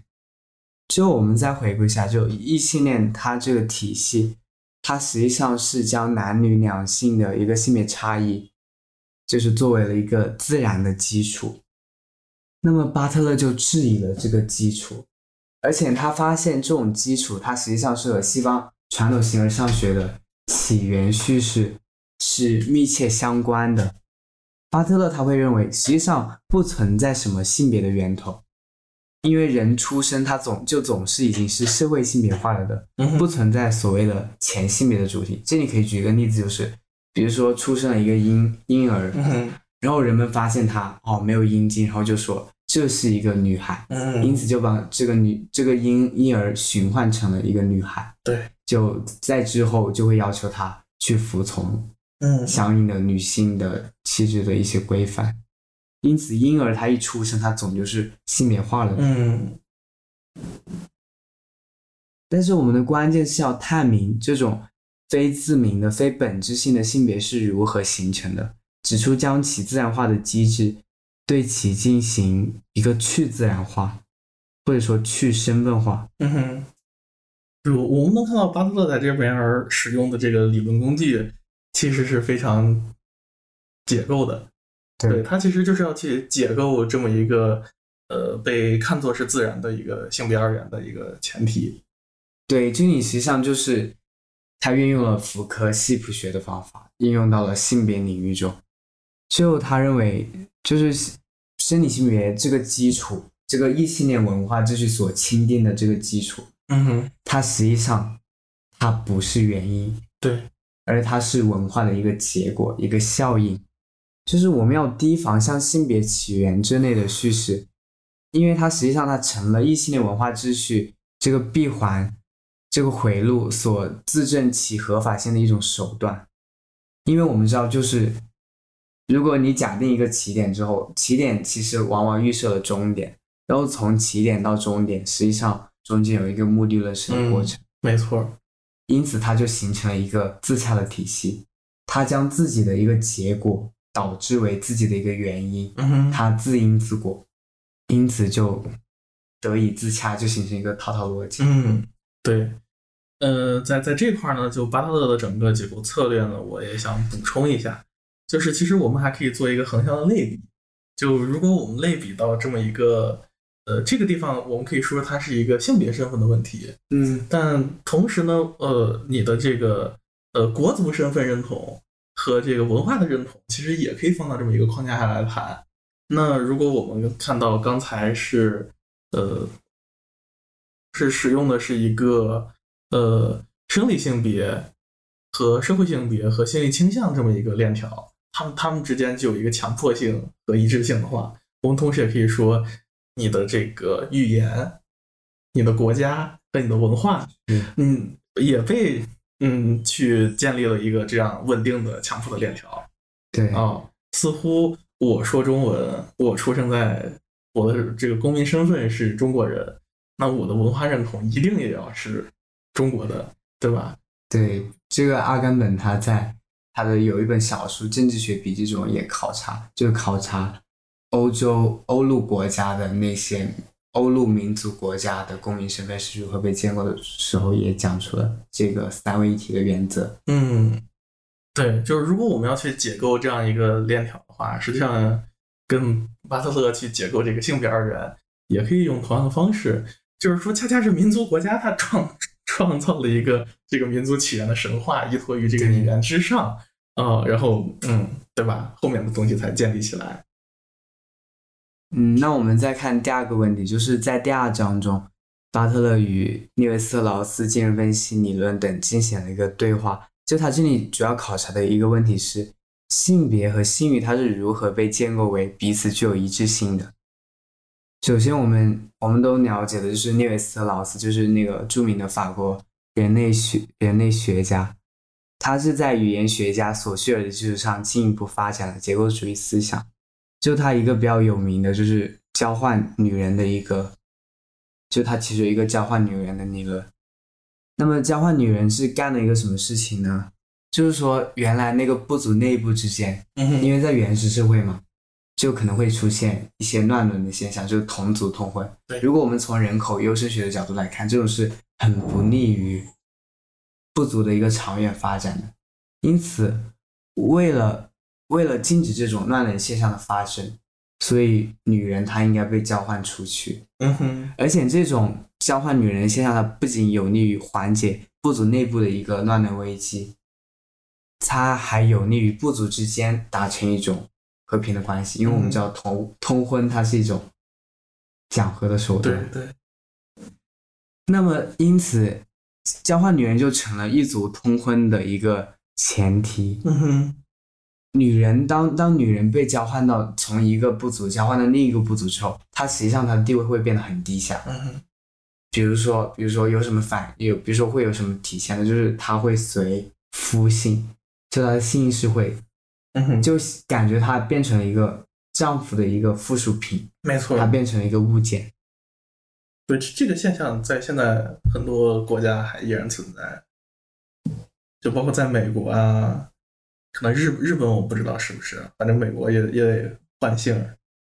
就我们再回顾一下，就异性恋它这个体系，它实际上是将男女两性的一个性别差异，就是作为了一个自然的基础。那么巴特勒就质疑了这个基础，而且他发现这种基础，它实际上是和西方传统形而上学的起源叙事是密切相关的。巴特勒他会认为，实际上不存在什么性别的源头。因为人出生，他总就总是已经是社会性别化了的，不存在所谓的前性别的主体。这里可以举一个例子，就是比如说出生了一个婴婴儿，然后人们发现他哦没有阴茎，然后就说这是一个女孩，因此就把这个女这个婴婴儿循环成了一个女孩。对，就在之后就会要求他去服从嗯相应的女性的气质的一些规范。因此，婴儿他一出生，他总就是性别化了。嗯。但是，我们的关键是要探明这种非自明的、非本质性的性别是如何形成的，指出将其自然化的机制，对其进行一个去自然化，或者说去身份化。嗯哼。就我们能看到巴特勒在这边而使用的这个理论工具，其实是非常解构的。对他其实就是要去解构这么一个呃被看作是自然的一个性别二元的一个前提。对，这里实际上就是他运用了福柯系谱学的方法，应用到了性别领域中。最后他认为，就是生理性别这个基础，这个异性恋文化秩序所钦定的这个基础，嗯哼，它实际上它不是原因，对，而它是文化的一个结果，一个效应。就是我们要提防像性别起源之类的叙事，因为它实际上它成了异性恋文化秩序这个闭环、这个回路所自证其合法性的一种手段。因为我们知道，就是如果你假定一个起点之后，起点其实往往预设了终点，然后从起点到终点，实际上中间有一个目的论式的过程。没错，因此它就形成了一个自洽的体系，它将自己的一个结果。导致为自己的一个原因，他自因自果，因此就得以自洽，就形成一个套套逻辑。嗯，对，呃，在在这块呢，就巴特勒的整个解构策略呢，我也想补充一下，就是其实我们还可以做一个横向的类比，就如果我们类比到这么一个，呃，这个地方，我们可以说它是一个性别身份的问题，嗯，但同时呢，呃，你的这个呃国族身份认同。和这个文化的认同，其实也可以放到这么一个框架下来谈。那如果我们看到刚才是，呃，是使用的是一个呃生理性别和社会性别和心理倾向这么一个链条，他们他们之间就有一个强迫性和一致性的话，我们同时也可以说，你的这个语言、你的国家和你的文化，嗯，也被。嗯，去建立了一个这样稳定的强迫的链条。对啊，似乎我说中文，我出生在我的这个公民身份是中国人，那我的文化认同一定也要是中国的，对吧？对，这个阿甘本他在他的有一本小书《政治学笔记》中也考察，就是考察欧洲欧陆国家的那些。欧陆民族国家的公民身份是如何被建构的时候，也讲出了这个三位一体的原则。嗯，对，就是如果我们要去解构这样一个链条的话，实际上跟巴特勒去解构这个性别二元，也可以用同样的方式。就是说，恰恰是民族国家它创创造了一个这个民族起源的神话，依托于这个语言之上啊，然后嗯，对吧？后面的东西才建立起来。嗯，那我们再看第二个问题，就是在第二章中，巴特勒与涅维斯特劳斯精神分析理论等进行了一个对话。就他这里主要考察的一个问题是，性别和性欲它是如何被建构为彼此具有一致性的。首先，我们我们都了解的就是涅维斯特劳斯，就是那个著名的法国人类学人类学家。他是在语言学家索绪尔的基础上进一步发展了结构主义思想。就他一个比较有名的，就是交换女人的一个，就他提出一个交换女人的那个。那么交换女人是干了一个什么事情呢？就是说原来那个部族内部之间，嗯因为在原始社会嘛，就可能会出现一些乱伦的现象，就是同族通婚。对如果我们从人口优生学的角度来看，这种是很不利于部族的一个长远发展的。因此，为了为了禁止这种乱伦现象的发生，所以女人她应该被交换出去。嗯哼，而且这种交换女人现象，它不仅有利于缓解部族内部的一个乱伦危机，它还有利于部族之间达成一种和平的关系。因为我们知道通通婚它是一种讲和的手对段。对，那么因此，交换女人就成了一族通婚的一个前提。嗯哼，女人当当女人被交换到从一个部族交换到另一个部族之后，她实际上她的地位会变得很低下。嗯哼，比如说，比如说有什么反有，比如说会有什么体现的，就是她会随夫姓，就她的姓氏会，嗯哼，就感觉她变成了一个丈夫的一个附属品，没错她，变成了一个物件。对这个现象在现在很多国家还依然存在，就包括在美国啊，可能日日本我不知道是不是，反正美国也也得换姓，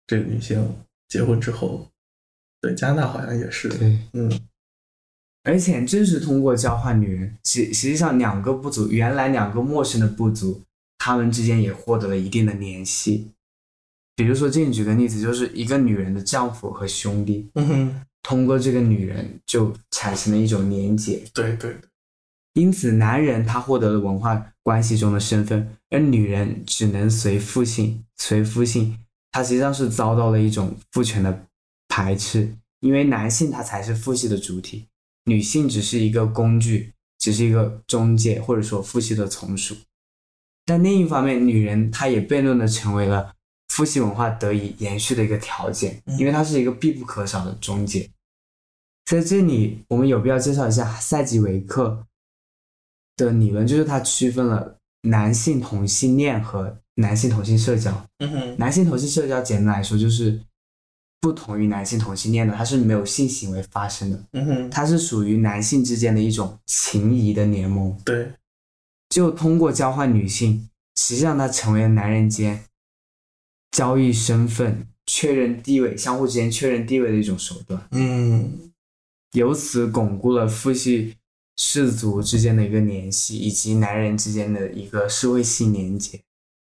这个女性结婚之后，对加拿大好像也是，对，嗯。而且正是通过交换女人，实实际上两个部族原来两个陌生的部族，他们之间也获得了一定的联系。比如说，这里举个例子，就是一个女人的丈夫和兄弟，嗯哼，通过这个女人就产生了一种连结。对对对，因此，男人他获得了文化关系中的身份，而女人只能随父姓、随夫姓，他实际上是遭到了一种父权的排斥，因为男性他才是父系的主体，女性只是一个工具，只是一个中介或者说父系的从属。但另一方面，女人她也悖论的成为了父系文化得以延续的一个条件，因为它是一个必不可少的中介。在这里，我们有必要介绍一下赛吉维克的理论，就是它区分了男性同性恋和男性同性社交。嗯哼，男性同性社交简单来说就是不同于男性同性恋的，它是没有性行为发生的，嗯哼，它是属于男性之间的一种情谊的联盟。对，就通过交换女性，实际上它成为了男人间交易身份、确认地位、相互之间确认地位的一种手段。嗯由此巩固了父系氏族之间的一个联系，以及男人之间的一个社会性连接。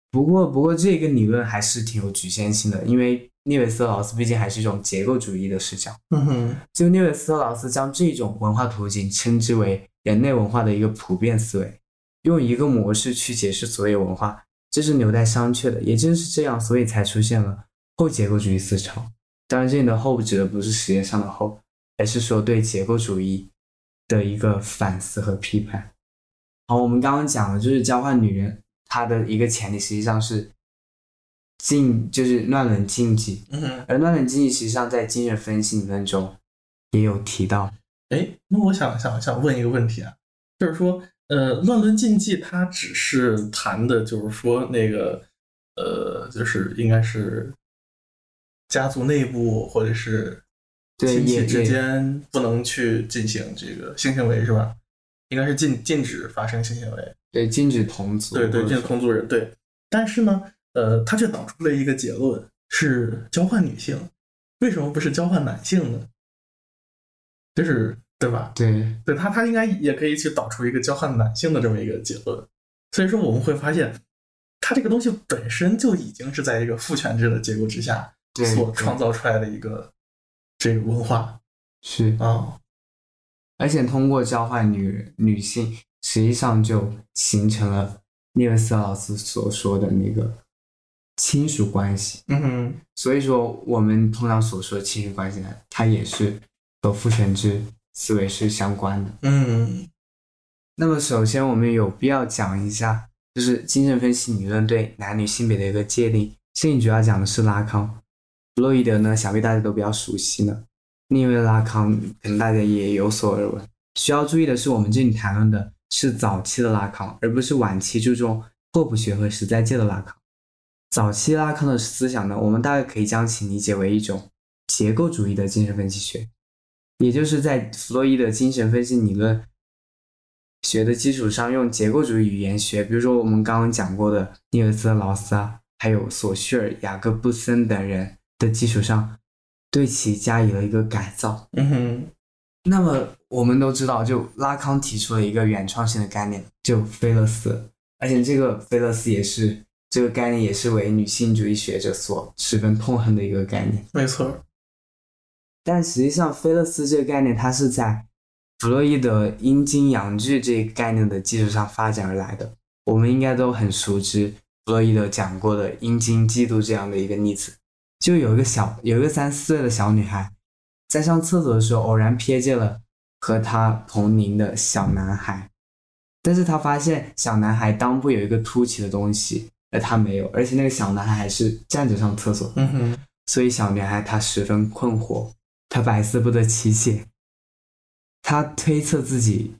不过，不过这个理论还是挺有局限性的，因为涅韦斯特劳斯毕竟还是一种结构主义的视角。嗯哼，就涅韦斯特劳斯将这种文化途径称之为人类文化的一个普遍思维，用一个模式去解释所有文化，这是纽带商榷的。也正是这样，所以才出现了后结构主义思潮。当然，这里的后指的不是时间上的后，而是说对结构主义的一个反思和批判。好，我们刚刚讲的就是交换女人，它的一个前提实际上是禁，就是乱伦禁忌。嗯哼，而乱伦禁忌实际上在精神分析理论中也有提到。哎，那我想想想问一个问题啊，就是说，呃，乱伦禁忌它只是谈的，就是说那个，呃，就是应该是家族内部或者是亲戚之间不能去进行这个性行为是吧？应该是禁禁止发生性行为，对，禁止同族。对对，禁止同族人对。但是呢，呃，他却导出了一个结论，是交换女性，为什么不是交换男性呢？就是对吧？对对他，他应该也可以去导出一个交换男性的这么一个结论。所以说，我们会发现，他这个东西本身就已经是在一个父权制的结构之下对所创造出来的一个这个文化是，啊。而且通过交换女女性，实际上就形成了涅维斯老师所说的那个亲属关系。嗯哼，所以说，我们通常所说的亲属关系呢，它也是和父权制思维是相关的。嗯那么，首先我们有必要讲一下，就是精神分析理论对男女性别的一个界定。这里主要讲的是拉康，弗弗洛伊德呢，想必大家都比较熟悉呢。另一位拉康，可能大家也有所耳闻。需要注意的是，我们这里谈论的是早期的拉康，而不是晚期注重拓扑学和实在界的拉康。早期拉康的思想呢，我们大概可以将其理解为一种结构主义的精神分析学，也就是在弗洛伊德精神分析理论学的基础上，用结构主义语言学，比如说我们刚刚讲过的尼尔斯·劳斯啊，还有索绪尔、雅各布森等人的基础上，对其加以了一个改造。嗯哼，那么我们都知道，就拉康提出了一个原创性的概念，就菲勒斯，而且这个菲勒斯也是这个概念，也是为女性主义学者所十分痛恨的一个概念。没错。但实际上，菲勒斯这个概念，它是在弗洛伊德阴茎阳具这一概念的基础上发展而来的。我们应该都很熟知弗洛伊德讲过的阴茎嫉妒这样的一个例子，就有一个小有一个三四岁的小女孩，在上厕所的时候偶然瞥见了和她同龄的小男孩，但是她发现小男孩裆部有一个凸起的东西，而她没有，而且那个小男孩还是站着上厕所，嗯哼，所以小女孩她十分困惑，她百思不得其解，她推测自己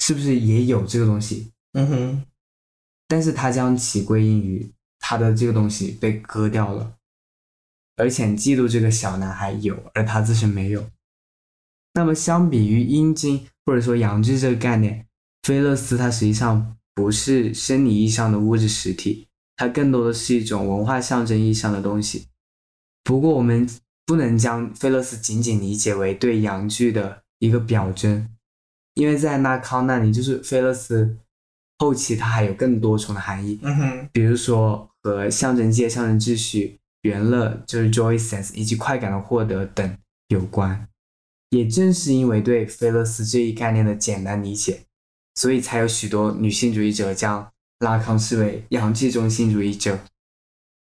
是不是也有这个东西，嗯哼，但是她将其归因于她的这个东西被割掉了，而且嫉妒这个小男孩有，而他自身没有。那么相比于阴茎或者说阳具这个概念，菲勒斯它实际上不是生理意义上的物质实体，它更多的是一种文化象征意义上的东西。不过我们不能将菲勒斯仅仅理解为对阳具的一个表征，因为在拉康那里，就是菲勒斯后期它还有更多重的含义。嗯哼，比如说和象征界、象征秩序、原乐就是 joy sense 以及快感的获得等有关。也正是因为对菲勒斯这一概念的简单理解，所以才有许多女性主义者将拉康视为阳具中心主义者。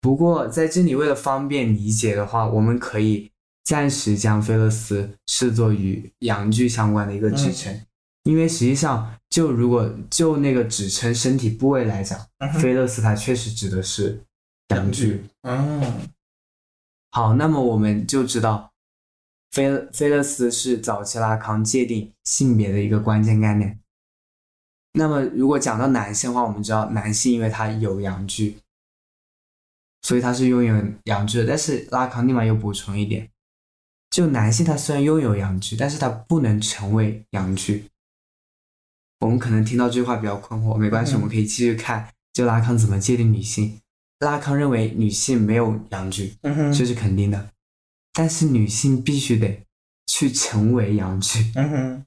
不过在这里，为了方便理解的话，我们可以暂时将菲勒斯视作与阳具相关的一个指称，因为实际上就如果就那个指称身体部位来讲，嗯菲勒斯它确实指的是阳具。嗯好，那么我们就知道菲菲勒斯是早期拉康界定性别的一个关键概念。那么如果讲到男性的话，我们知道男性因为他有阳具，所以他是拥有阳具的。但是拉康立马又补充一点，就男性他虽然拥有阳具，但是他不能成为阳具。我们可能听到这句话比较困惑，没关系，嗯我们可以继续看，就拉康怎么界定女性。拉康认为女性没有阳具，这是肯定的。但是女性必须得去成为阳具。嗯哼，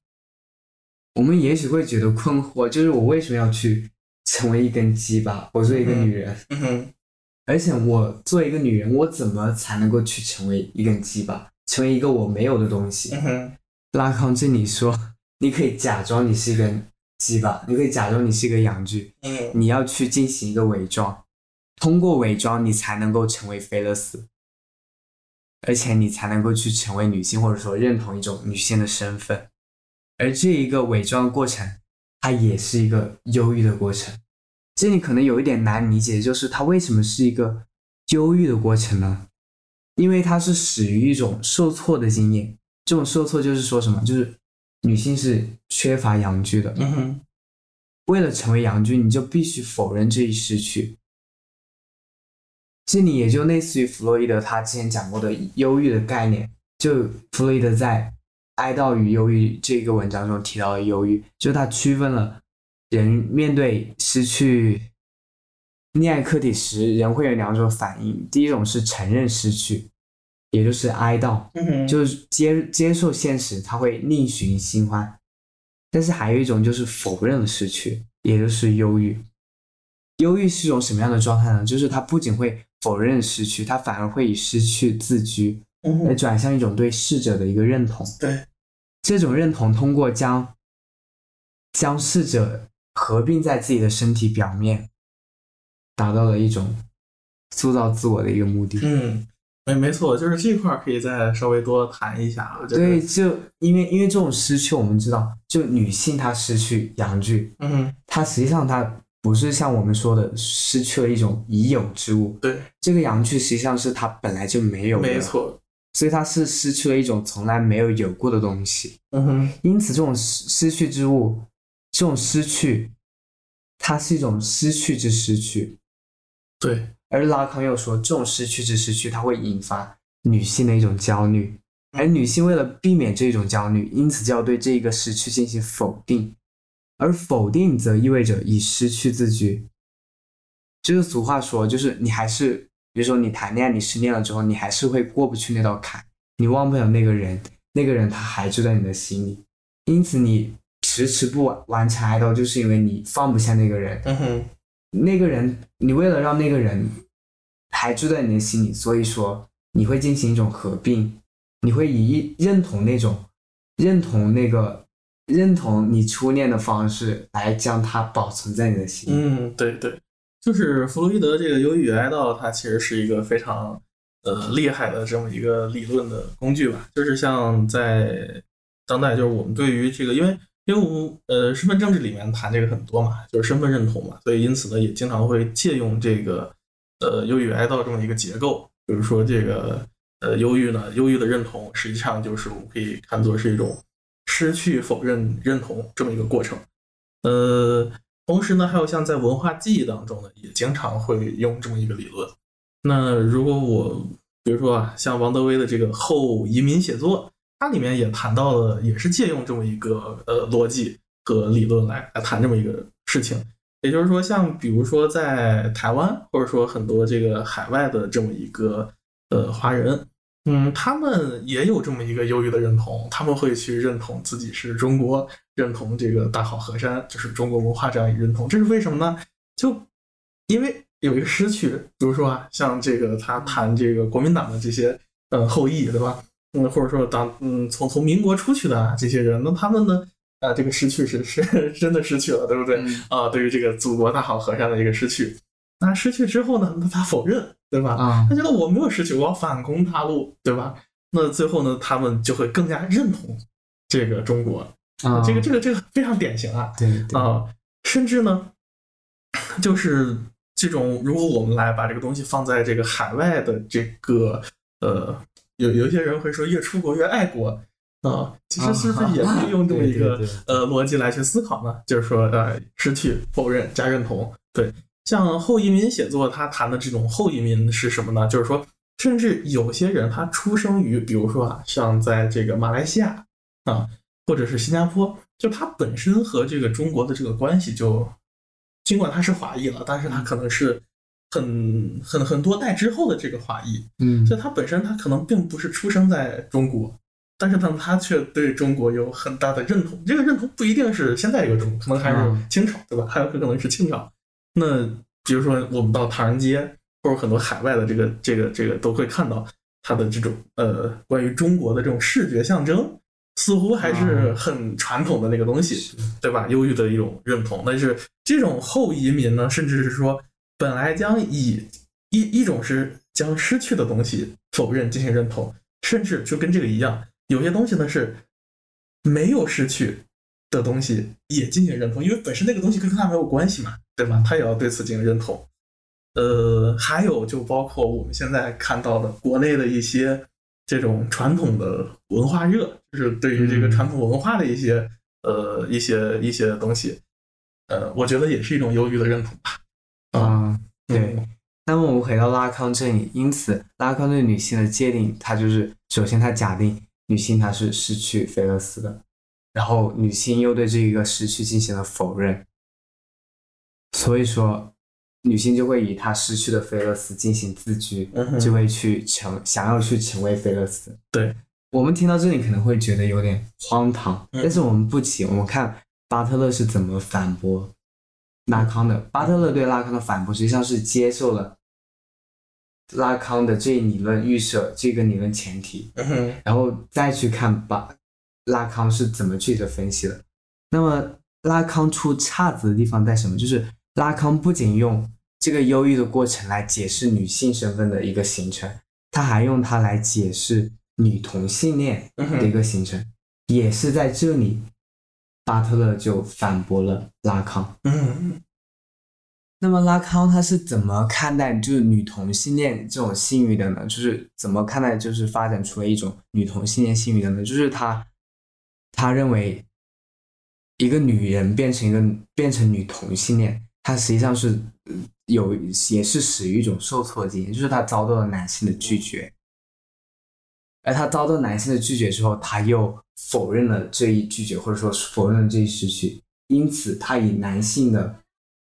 我们也许会觉得困惑，就是我为什么要去成为一根鸡巴？我作为一个女人，嗯哼，而且我作为一个女人，我怎么才能够去成为一根鸡巴，成为一个我没有的东西？嗯哼，拉康这里说，你可以假装你是一根鸡巴，你可以假装你是一个阳具，嗯你要去进行一个伪装，通过伪装你才能够成为菲勒斯，而且你才能够去成为女性，或者说认同一种女性的身份。而这一个伪装过程，它也是一个忧郁的过程。这里可能有一点难理解，就是它为什么是一个忧郁的过程呢？因为它是始于一种受挫的经验。这种受挫就是说什么？就是女性是缺乏阳具的，嗯哼，为了成为阳具，你就必须否认这一失去。这里也就类似于弗洛伊德他之前讲过的忧郁的概念，就弗洛伊德在《哀悼与忧郁》这个文章中提到的忧郁，就是他区分了人面对失去恋爱客体时，人会有两种反应，第一种是承认失去，也就是哀悼，就是接接受现实，他会另寻新欢。但是还有一种就是否认了失去，也就是忧郁。忧郁是一种什么样的状态呢？就是他不仅会否认失去，他反而会以失去自居，而嗯哼，转向一种对逝者的一个认同。对，这种认同通过将将逝者合并在自己的身体表面，达到了一种塑造自我的一个目的。嗯，没没错，就是这块儿可以再稍微多谈一下啊，就是对，，就因为因为这种失去，我们知道，就女性她失去阳具，嗯她，实际上它不是像我们说的失去了一种已有之物，对，这个阳具实际上是它本来就没有的，没，错，所以它是失去了一种从来没有有过的东西。嗯哼，因此，这种失失去之物这种失去，它是一种失去之失去。对，而拉康又说，这种失去之失去，它会引发女性的一种焦虑，而女性为了避免这种焦虑，因此就要对这个失去进行否定，而否定则意味着已失去自居。就是俗话说，就是你还是，比如说你谈恋爱，你失恋了之后，你还是会过不去那道坎，你忘不了那个人，那个人他还住在你的心里，因此你迟迟不完完成爱豆，就是因为你放不下那个人。嗯哼，那个人，你为了让那个人还住在你的心里，所以说你会进行一种合并，你会以认同那种认同那个认同你初恋的方式来将它保存在你的心。嗯，对对，就是弗洛伊德这个忧郁与哀悼，它其实是一个非常呃厉害的这么一个理论的工具吧。就是像在当代，就是我们对于这个，因为因为我们呃身份政治里面谈这个很多嘛，就是身份认同嘛，所以因此呢，也经常会借用这个呃忧郁哀悼这么一个结构，比如说这个呃忧郁呢，忧郁的认同实际上就是我们可以看作是一种失去否认认同这么一个过程，呃。同时呢，还有像在文化记忆当中呢，也经常会用这么一个理论。那如果我比如说啊，像王德威的这个后移民写作，它里面也谈到了，也是借用这么一个呃逻辑和理论来来谈这么一个事情。也就是说，像比如说在台湾，或者说很多这个海外的这么一个呃华人。嗯，他们也有这么一个忧郁的认同，他们会去认同自己是中国，认同这个大好河山就是中国文化这样一个认同，这是为什么呢？就因为有一个失去，比如说啊，像这个他谈这个国民党的这些呃后裔，对吧？嗯，或者说当嗯从从民国出去的这些人，那他们呢啊这个失去是是真的失去了，对不对？啊，对于这个祖国大好河山的一个失去，那失去之后呢，那他否认。对吧？他觉得我没有失去，我要反攻大陆，对吧？那最后呢，他们就会更加认同这个中国啊，这个这个这个非常典型啊，对啊，甚至呢，就是这种，如果我们来把这个东西放在这个海外的这个呃，有有一些人会说越出国越爱国啊，其实是不是也可以用这么一个呃逻辑来去思考呢？就是说呃，失去、否认加认同，对。像后移民写作，他谈的这种后移民是什么呢？就是说，甚至有些人他出生于，比如说啊，像在这个马来西亚啊，或者是新加坡，就他本身和这个中国的这个关系，就尽管他是华裔了，但是他可能是很很很多代之后的这个华裔，嗯，所以他本身他可能并不是出生在中国，但是呢，他却对中国有很大的认同。这个认同不一定是现在这个中国，可能还是清朝，对吧？还有可能是清朝。那比如说，我们到唐人街，或者很多海外的这个、这个、这个，都会看到它的这种呃，关于中国的这种视觉象征，似乎还是很传统的那个东西，对吧？忧郁的一种认同。但是这种后移民呢，甚至是说，本来将以一一种是将失去的东西否认进行认同，甚至就跟这个一样，有些东西呢是没有失去的东西也进行认同，因为本身那个东西跟他没有关系嘛。对吧？他也要对此进行认同。呃，还有就包括我们现在看到的国内的一些这种传统的文化热，就是对于这个传统文化的一些呃一些一些东西，呃，我觉得也是一种忧郁的认同吧。啊，对。那么我们回到拉康这里，因此拉康对女性的界定，他就是首先他假定女性她是失去菲勒斯的，然后女性又对这一个失去进行了否认。所以说，女性就会以她失去的菲勒斯进行自居，就会去成想要去成为菲勒斯。对我们听到这里可能会觉得有点荒唐，但是我们不急，我们看巴特勒是怎么反驳拉康的。巴特勒对拉康的反驳实际上是接受了拉康的这一理论预设这个理论前提，然后再去看巴拉康是怎么去的分析的。那么拉康出岔子的地方在什么？就是拉康不仅用这个忧郁的过程来解释女性身份的一个形成，他还用它来解释女同性恋的一个形成，也是在这里，巴特勒就反驳了拉康。嗯，那么拉康他是怎么看待就是女同性恋这种性欲的呢？就是怎么看待就是发展出了一种女同性恋性欲的呢？就是他他认为。一个女人变成一个变成女同性恋，她实际上是呃有也是始于一种受挫经验，就是她遭到了男性的拒绝，而她遭到男性的拒绝之后，她又否认了这一拒绝，或者说否认了这一失去，因此她以男性的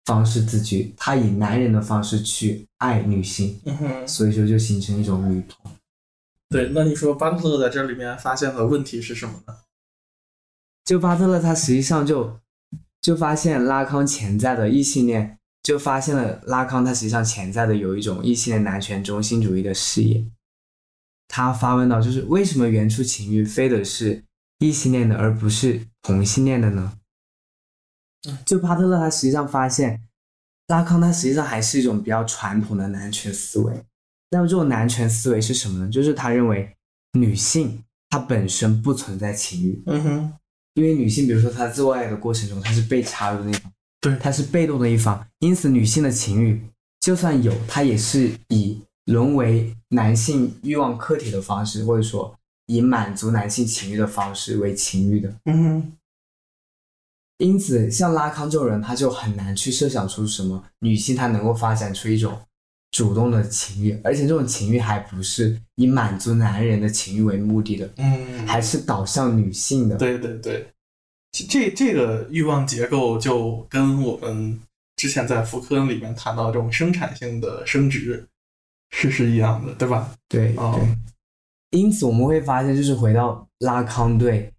方式自居，她以男人的方式去爱女性，嗯哼，所以说就形成一种女同。对，那你说巴特勒在这里面发现的问题是什么呢？就巴特勒他实际上就就发现拉康潜在的异性恋，就发现了拉康他实际上潜在的有一种异性恋男权中心主义的视野。他发问到，就是为什么原初情欲非得是异性恋的，而不是同性恋的呢？就巴特勒他实际上发现，拉康他实际上还是一种比较传统的男权思维。那么这种男权思维是什么呢？就是他认为女性她本身不存在情欲，嗯哼，因为女性，比如说她自我爱的过程中，她是被插入的那一方，对，她是被动的一方，因此女性的情欲就算有，她也是以沦为男性欲望客体的方式，或者说以满足男性情欲的方式为情欲的。嗯哼，因此，像拉康这种人，他就很难去设想出什么女性她能够发展出一种主动的情欲，而且这种情欲还不是以满足男人的情欲为目的的，嗯，还是导向女性的。对对对，这这个欲望结构就跟我们之前在福柯里面谈到这种生产性的生殖是是一样的，对吧？对哦对，因此我们会发现，就是回到拉康对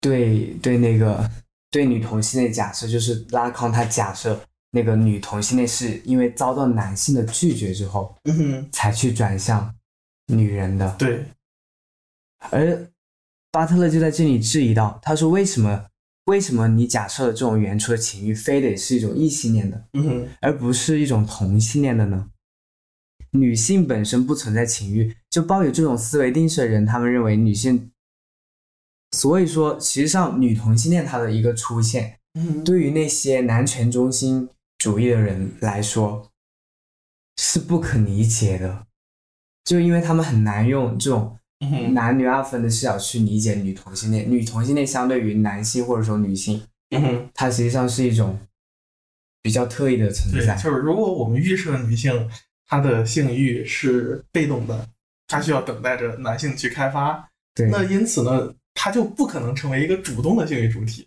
对对那个对女同性的假设，就是拉康他假设那个女同性恋是因为遭到男性的拒绝之后，嗯哼，才去转向女人的。对，而巴特勒就在这里质疑到，他说为什么为什么你假设的这种原初的情欲非得是一种异性恋的，嗯哼，而不是一种同性恋的呢？女性本身不存在情欲，就抱有这种思维定式的人，他们认为女性，所以说，其实际上女同性恋它的一个出现，嗯，对于那些男权中心主义的人来说是不可理解的，就因为他们很难用这种男女二分的视角去理解女同性恋。女同性恋相对于男性或者说女性，嗯哼，它实际上是一种比较特异的存，在。就是如果我们预设女性她的性欲是被动的，她需要等待着男性去开发，对，那因此呢，她就不可能成为一个主动的性欲主体，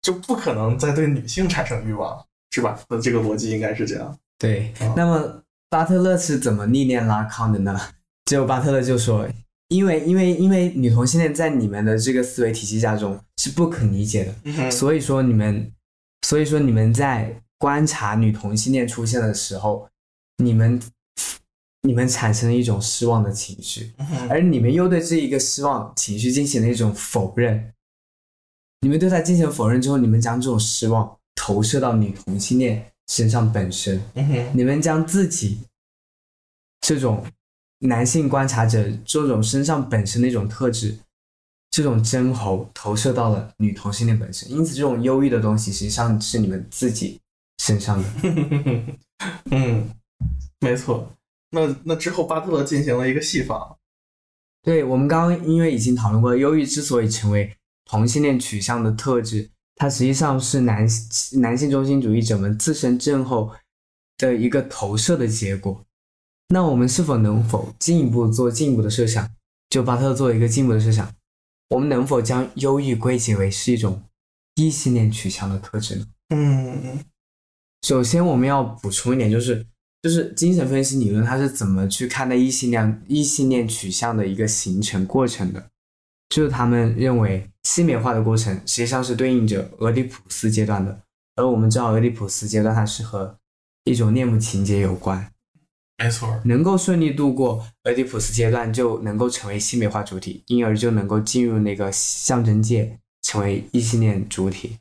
就不可能再对女性产生欲望，是吧？那这个逻辑应该是这样。对啊，那么巴特勒是怎么历练拉康的呢？结果巴特勒就说，因为因为因为女同性恋在你们的这个思维体系下中是不可理解的，嗯，所以说你们，所以说你们在观察女同性恋出现的时候，你们你们产生了一种失望的情绪，而你们又对这一个失望情绪进行了一种否认。你们对它进行否认之后，你们将这种失望投射到女同性恋身上本身，你们将自己这种男性观察者这种身上本身的一种特质，这种真猴投射到了女同性恋本身，因此这种忧郁的东西实际上是你们自己身上的。嗯，没错。那那之后，巴特勒进行了一个戏仿。对我们刚刚因为已经讨论过，忧郁之所以成为同性恋取向的特质，它实际上是男男性中心主义者们自身症候的一个投射的结果。那我们是否能否进一步做进一步的设想？就巴特做一个进一步的设想，我们能否将忧郁归结为是一种异性恋取向的特质呢？嗯首先，我们要补充一点，就是就是精神分析理论它是怎么去看待异性恋异性恋取向的一个形成过程的。就是他们认为性别化的过程实际上是对应着俄狄浦斯阶段的，而我们知道俄狄浦斯阶段它是和一种恋母情节有关，没错。能够顺利度过俄狄浦斯阶段，就能够成为性别化主体，因而就能够进入那个象征界，成为异性恋主体。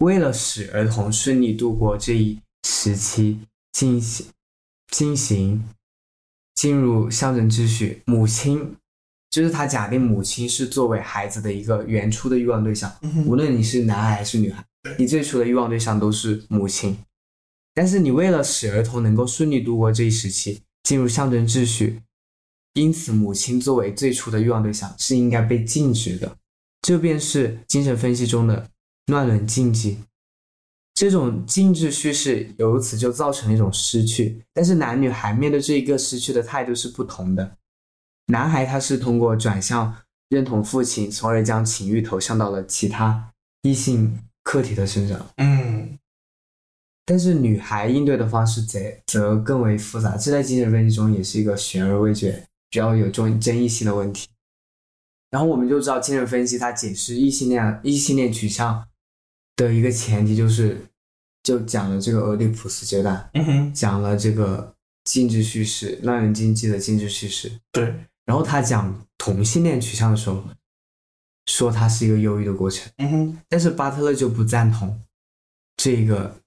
为了使儿童顺利度过这一时期，进行进行进入象征秩序，母亲就是他假定母亲是作为孩子的一个原初的欲望对象，嗯无论你是男孩还是女孩，你最初的欲望对象都是母亲。但是你为了使儿童能够顺利度过这一时期，进入象征秩序，因此母亲作为最初的欲望对象是应该被禁止的。这便是精神分析中的乱伦禁忌。这种禁制叙事由此就造成了一种失去，但是男女孩面对这一个失去的态度是不同的。男孩他是通过转向认同父亲，从而将情欲投向到了其他异性客体的身上。嗯但是女孩应对的方式则则更为复杂，这在精神分析中也是一个悬而未决、比较有争争议性的问题。然后我们就知道，精神分析它解释异性恋异性恋取向的一个前提就是，就讲了这个俄狄浦斯阶段，嗯，讲了这个禁制叙事、乱伦经济的禁制叙事。对，然后他讲同性恋取向的时候，说他是一个忧郁的过程。嗯哼，但是巴特勒就不赞同这个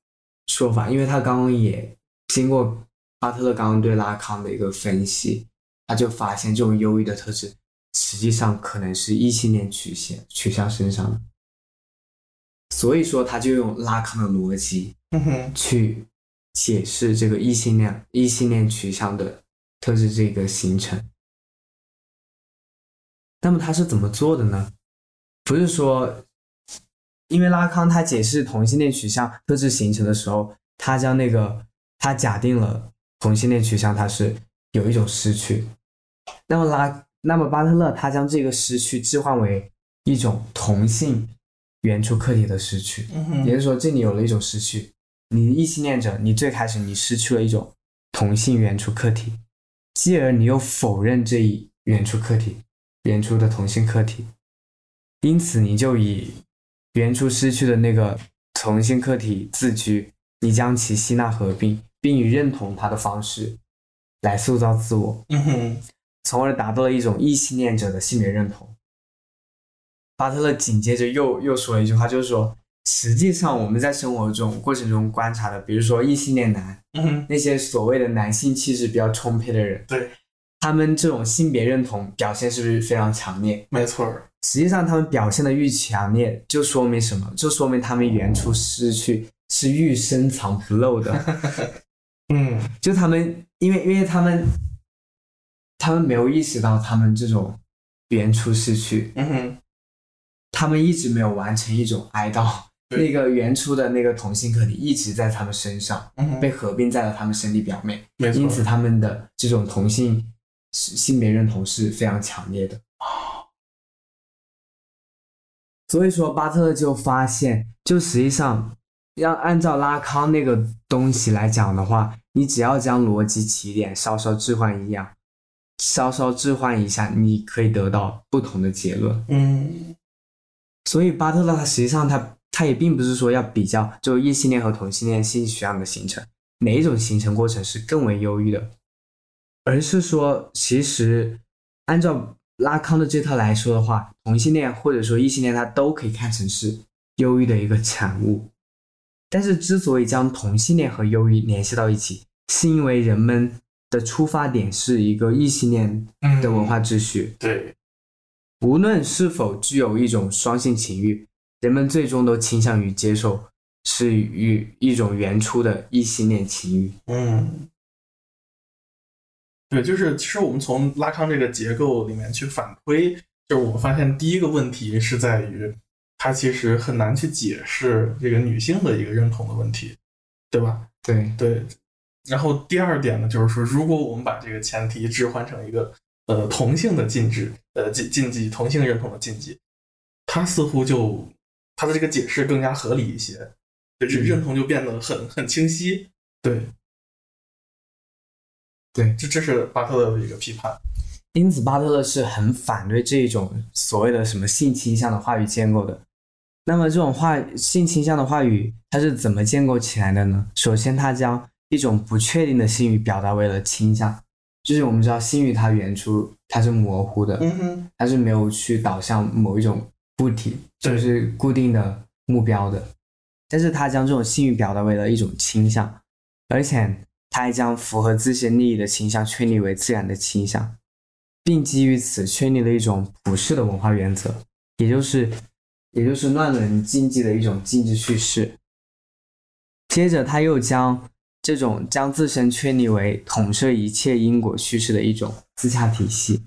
说法，因为他刚刚也经过巴特勒刚刚对拉康的一个分析，他就发现这种忧郁的特质实际上可能是异性恋曲线取向身上的，所以说他就用拉康的逻辑嗯哼，去解释这个异性恋异性恋取向的特质这个形成。那么他是怎么做的呢？不是说，因为拉康他解释同性恋取向特质形成的时候，他将那个他假定了同性恋取向它是有一种失去，那么拉那么巴特勒他将这个失去置换为一种同性原初客体的失去，也就是说，这里有了一种失去。你异性恋者，你最开始你失去了一种同性原初客体，继而你又否认这一原初客体，原初的同性客体，因此你就以原初失去的那个同性客体自居，你将其吸纳合并，并以认同它的方式来塑造自我，嗯哼，从而达到了一种异性恋者的性别认同。巴特勒紧接着又又说了一句话，就是说，实际上我们在生活中过程中观察的，比如说异性恋男嗯哼，那些所谓的男性气质比较充沛的人，对，他们这种性别认同表现是不是非常强烈？没错。儿，实际上他们表现的愈强烈，就说明什么？就说明他们原初失去是愈深藏不露的。嗯。就他们，因为因为他们，他们没有意识到他们这种原初失去，嗯哼，他们一直没有完成一种哀悼，那个原初的那个同性客体一直在他们身上嗯，被合并在了他们身体表面，没错。因此他们的这种同性性别认同是非常强烈的。所以说，巴特勒就发现，就实际上要按照拉康那个东西来讲的话，你只要将逻辑起点稍稍置换一样，稍稍置换一下，你可以得到不同的结论。嗯所以巴特勒他实际上他他也并不是说要比较就异性恋和同性恋性取向的形成哪一种形成过程是更为优异的，而是说其实按照拉康的这套来说的话，同性恋或者说异性恋它都可以看成是忧郁的一个产物。但是之所以将同性恋和忧郁联系到一起，是因为人们的出发点是一个异性恋嗯的文化秩序。对，无论是否具有一种双性情欲，人们最终都倾向于接受是与一种原初的异性恋情欲。嗯，对，就是其实我们从拉康这个结构里面去反推，就是我们发现第一个问题是在于，它其实很难去解释这个女性的一个认同的问题，对吧？对，对。然后第二点呢，就是说，如果我们把这个前提置换成一个呃同性的禁止，呃禁禁忌，同性认同的禁忌，它似乎就它的这个解释更加合理一些，就是认同就变得很很清晰。对，对这这是巴特勒的一个批判。因此巴特勒是很反对这种所谓的什么性倾向的话语建构的。那么这种话性倾向的话语，它是怎么建构起来的呢？首先，它将一种不确定的性欲表达为了倾向，就是我们知道性欲它原初它是模糊的，嗯哼，它是没有去导向某一种物体，就是固定的目标的。但是它将这种性欲表达为了一种倾向，而且他还将符合自身利益的倾向确立为自然的倾向，并基于此确立了一种普世的文化原则，也就是也就是乱伦禁忌的一种禁止叙事。接着，他又将这种将自身确立为统摄一切因果叙事的一种自洽体系。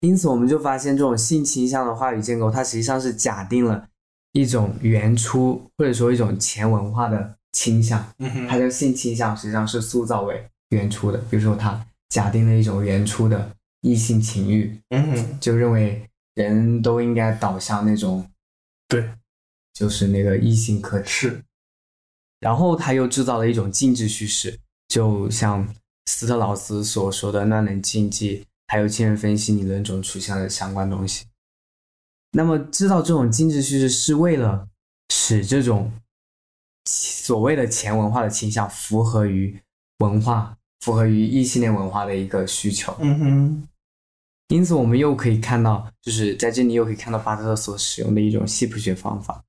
因此，我们就发现这种性倾向的话语建构，它实际上是假定了一种原初或者说一种前文化的倾向，嗯哼它的性倾向实际上是塑造为原初的。比如说，他假定了一种原初的异性情欲，嗯，就认为人都应该导向那种，对，就是那个异性客体。是，然后他又制造了一种禁制叙事，就像斯特劳斯所说的乱伦禁忌，还有精神分析理论中出现的相关东西。那么制造这种禁制叙事是为了使这种所谓的前文化的倾向符合于文化，符合于异性恋文化的一个需求。嗯哼，因此，我们又可以看到，就是在这里又可以看到巴特勒所使用的一种系谱学方法。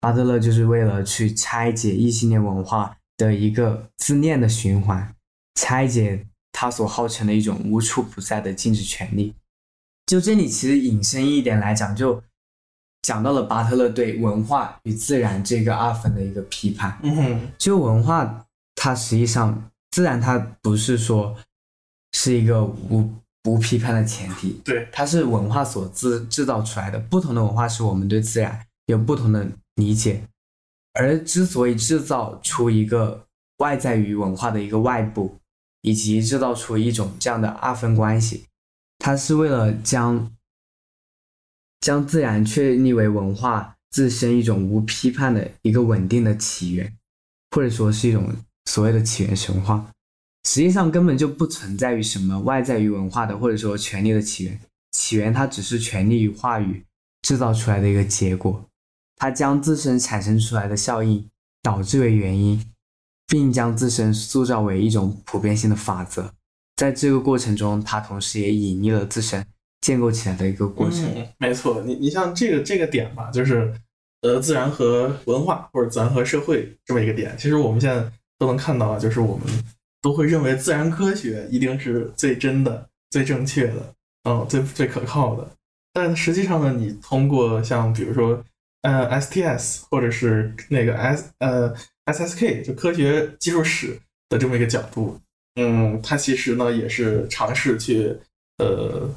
巴特勒就是为了去拆解异性恋文化的一个自恋的循环，拆解他所号称的一种无处不在的禁止权利。就这里其实引申一点来讲，就讲到了巴特勒对文化与自然这个二分的一个批判。嗯哼，就文化，它实际上自然它不是说是一个无无批判的前提，对，它是文化所制制造出来的。不同的文化使我们对自然有不同的理解，而之所以制造出一个外在于文化的一个外部，以及制造出一种这样的二分关系，它是为了将将自然确立为文化自身一种无批判的一个稳定的起源，或者说是一种所谓的起源神话。实际上根本就不存在于什么外在于文化的，或者说权力的起源。起源它只是权力与话语制造出来的一个结果，它将自身产生出来的效应导致为原因，并将自身塑造为一种普遍性的法则。在这个过程中，它同时也隐匿了自身建构起来的一个过程。没错，你你像这个这个点吧，就是呃，自然和文化或者自然和社会这么一个点，其实我们现在都能看到啊，就是我们都会认为自然科学一定是最真的、最正确的，嗯，最最可靠的。但实际上呢，你通过像比如说呃 STS 或者是那个 S 呃 SSK 就科学技术史的这么一个角度，嗯，它其实呢也是尝试去呃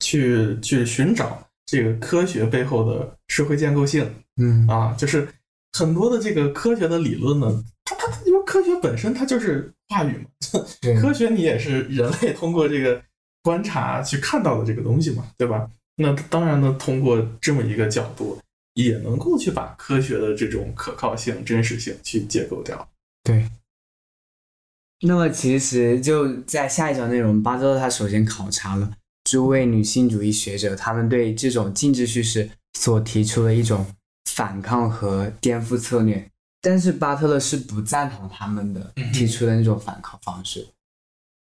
去去寻找这个科学背后的社会建构性嗯啊，就是很多的这个科学的理论呢，它它因为科学本身它就是话语嘛，科学你也是人类通过这个观察去看到的这个东西嘛，对吧？那当然呢，通过这么一个角度，也能够去把科学的这种可靠性、真实性去解构掉。对。那么其实就在下一章内容，巴特勒他首先考察了诸位女性主义学者他们对这种禁止叙事所提出的一种反抗和颠覆策略，但是巴特勒是不赞同他们的提出的那种反抗方式。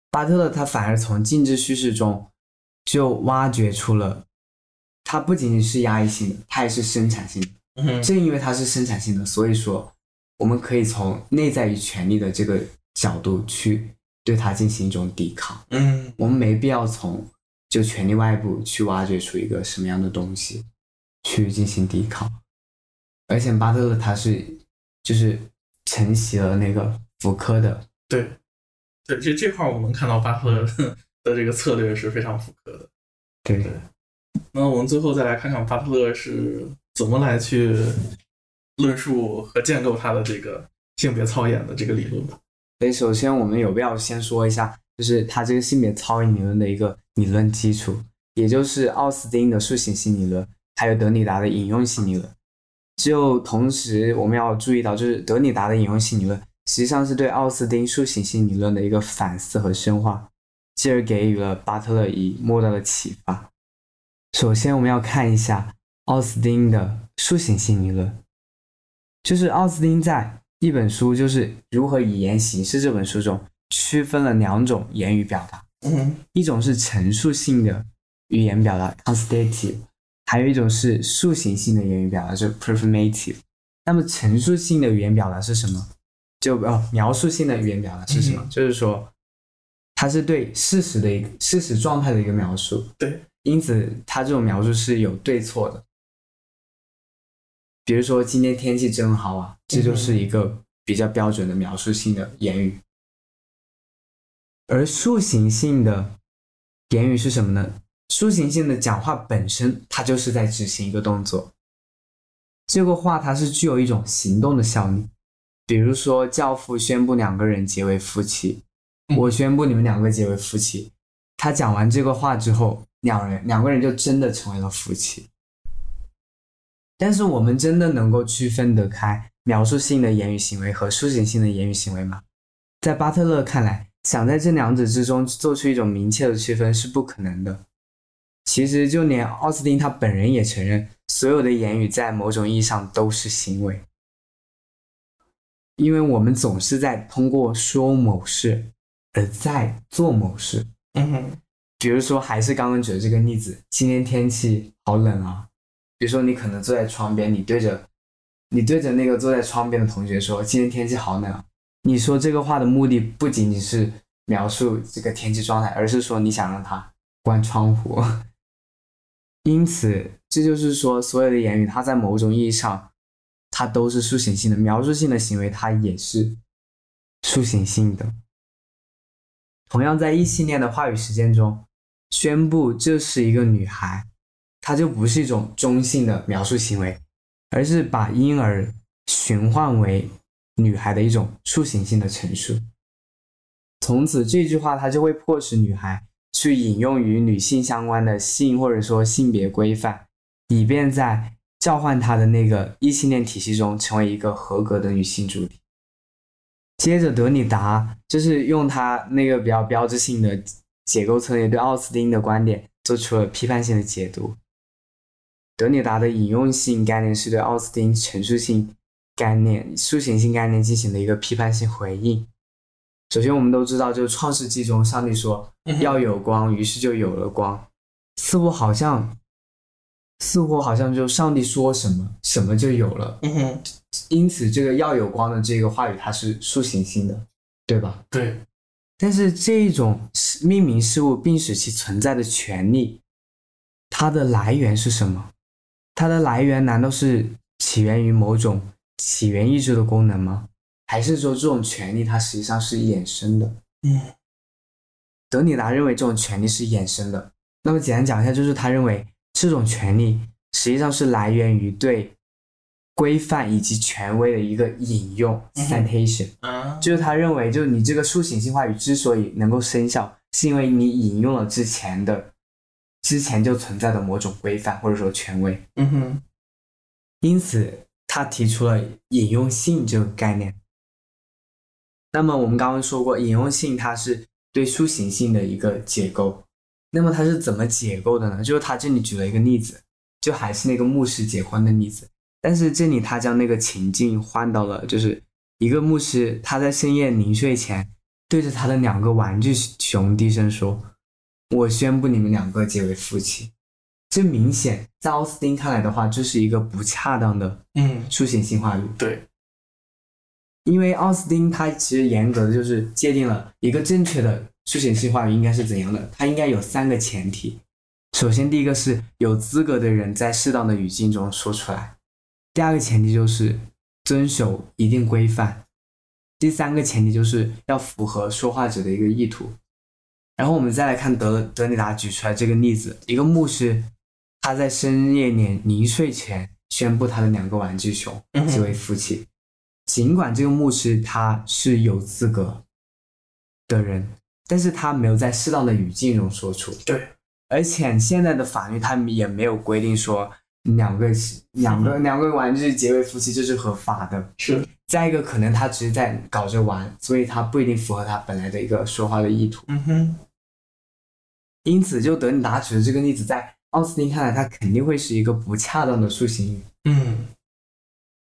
巴特勒他反而从禁止叙事中就挖掘出了，它不仅仅是压抑性的，它也是生产性的。嗯正因为它是生产性的，所以说我们可以从内在与权力的这个角度去对它进行一种抵抗。嗯我们没必要从就权力外部去挖掘出一个什么样的东西去进行抵抗。而且巴特勒他是就是承袭了那个福柯的，对，对，这这块儿我们看到巴特勒的这个策略是非常福柯的。对对那我们最后再来看看巴特勒是怎么来去论述和建构他的这个性别操演的这个理论吧。所以首先我们有必要先说一下，就是他这个性别操演理论的一个理论基础，也就是奥斯汀的塑形性理论，还有德里达的引用性理论。就同时我们要注意到，就是德里达的引用性理论实际上是对奥斯汀塑形性理论的一个反思和深化，继而给予了巴特勒以莫大的启发。首先，我们要看一下奥斯汀的塑形性理论，就是奥斯汀在一本书就是《如何以言行事》这本书中区分了两种言语表达，嗯一种是陈述性的语言表达 （constative），还有一种是塑形性的言语表达，就是 performative。那么陈述性的语言表达是什么？就哦，描述性的语言表达是什么？嗯就是说，它是对事实的一个事实状态的一个描述。对，因此它这种描述是有对错的。比如说今天天气真好啊，这就是一个比较标准的描述性的言语。而塑形性的言语是什么呢？塑形性的讲话本身，它就是在执行一个动作。这个话它是具有一种行动的效力。比如说，教父宣布两个人结为夫妻，我宣布你们两个结为夫妻。他讲完这个话之后，两人两个人就真的成为了夫妻。但是我们真的能够区分得开描述性的言语行为和抒情性的言语行为吗？在巴特勒看来，想在这两者之中做出一种明确的区分是不可能的。其实，就连奥斯汀他本人也承认，所有的言语在某种意义上都是行为，因为我们总是在通过说某事而在做某事。嗯哼，比如说，还是刚刚举的这个例子，今天天气好冷啊。比如说，你可能坐在窗边，你对着你对着那个坐在窗边的同学说：“今天天气好冷。”你说这个话的目的不仅仅是描述这个天气状态，而是说你想让他关窗户。因此，这就是说，所有的言语，它在某种意义上，它都是抒情性的；描述性的行为，它也是抒情性的。同样，在异性恋的话语实践中，宣布这是一个女孩。它就不是一种中性的描述行为，而是把婴儿寻唤为女孩的一种塑形性的陈述。从此，这句话它就会迫使女孩去引用与女性相关的性或者说性别规范，以便在召唤她的那个异性恋体系中成为一个合格的女性主体。接着，德里达就是用他那个比较标志性的解构策略，对奥斯汀的观点做出了批判性的解读。德里达的引用性概念是对奥斯汀陈述性概念、抒情性概念进行了一个批判性回应。首先，我们都知道，就是《创世纪》中，上帝说要有光，于是就有了光，似乎好像，似乎好像就上帝说什么，什么就有了。嗯哼，因此，这个要有光的这个话语，它是抒情性的，对吧？对。但是，这一种命名事物并使其存在的权利，它的来源是什么？它的来源难道是起源于某种起源意志的功能吗？还是说这种权利它实际上是衍生的？嗯，德里达认为这种权利是衍生的。那么简单讲一下，就是他认为这种权利实际上是来源于对规范以及权威的一个引用 （citation）。啊，就是他认为，就是你这个抒情性话语之所以能够生效，是因为你引用了之前的。之前就存在的某种规范或者说权威，嗯哼，因此他提出了引用性这个概念。那么我们刚刚说过，引用性它是对抒情性的一个解构。那么它是怎么解构的呢？就是他这里举了一个例子，就还是那个牧师结婚的例子，但是这里他将那个情境换到了，就是一个牧师他在深夜临睡前对着他的两个玩具熊低声说。我宣布你们两个结为夫妻，这明显在奥斯汀看来的话，这是一个不恰当的嗯书写性话语。对，因为奥斯汀他其实严格的就是界定了一个正确的书写性话语应该是怎样的，它应该有三个前提。首先，第一个是有资格的人在适当的语境中说出来；第二个前提就是遵守一定规范；第三个前提就是要符合说话者的一个意图。然后我们再来看德德里达举出来这个例子：一个牧师，他在深夜年临睡前宣布他的两个玩具熊结为夫妻。尽管这个牧师他是有资格的人，但是他没有在适当的语境中说出。对，而且现在的法律他也没有规定说两个两个两个玩具结为夫妻就是合法的。是。再一个，可能他只是在搞着玩，所以他不一定符合他本来的一个说话的意图。嗯哼。因此，就德里达举的这个例子，在奥斯汀看来，他肯定会是一个不恰当的抒情语。嗯，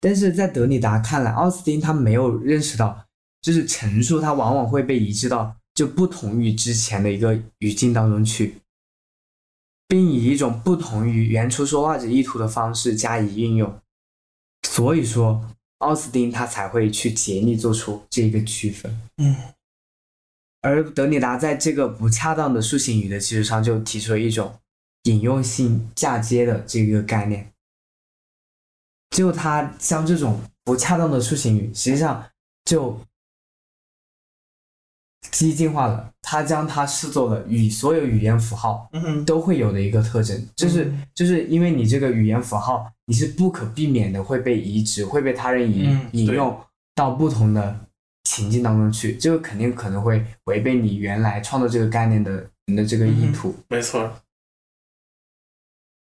但是在德里达看来，奥斯汀他没有认识到，就是陈述它往往会被移植到就不同于之前的一个语境当中去，并以一种不同于原初说话者意图的方式加以运用。所以说，奥斯汀他才会去竭力做出这个区分。嗯。而德里达在这个不恰当的抒情语的基础上，就提出了一种引用性嫁接的这个概念。就他将这种不恰当的抒情语，实际上就激进化了，他将它视作了与所有语言符号都会有的一个特征，就是嗯。就是因为你这个语言符号，你是不可避免的会被移植，会被他人引嗯引用到不同的情境当中去，这个肯定可能会违背你原来创造这个概念的你的这个意嗯图。没错，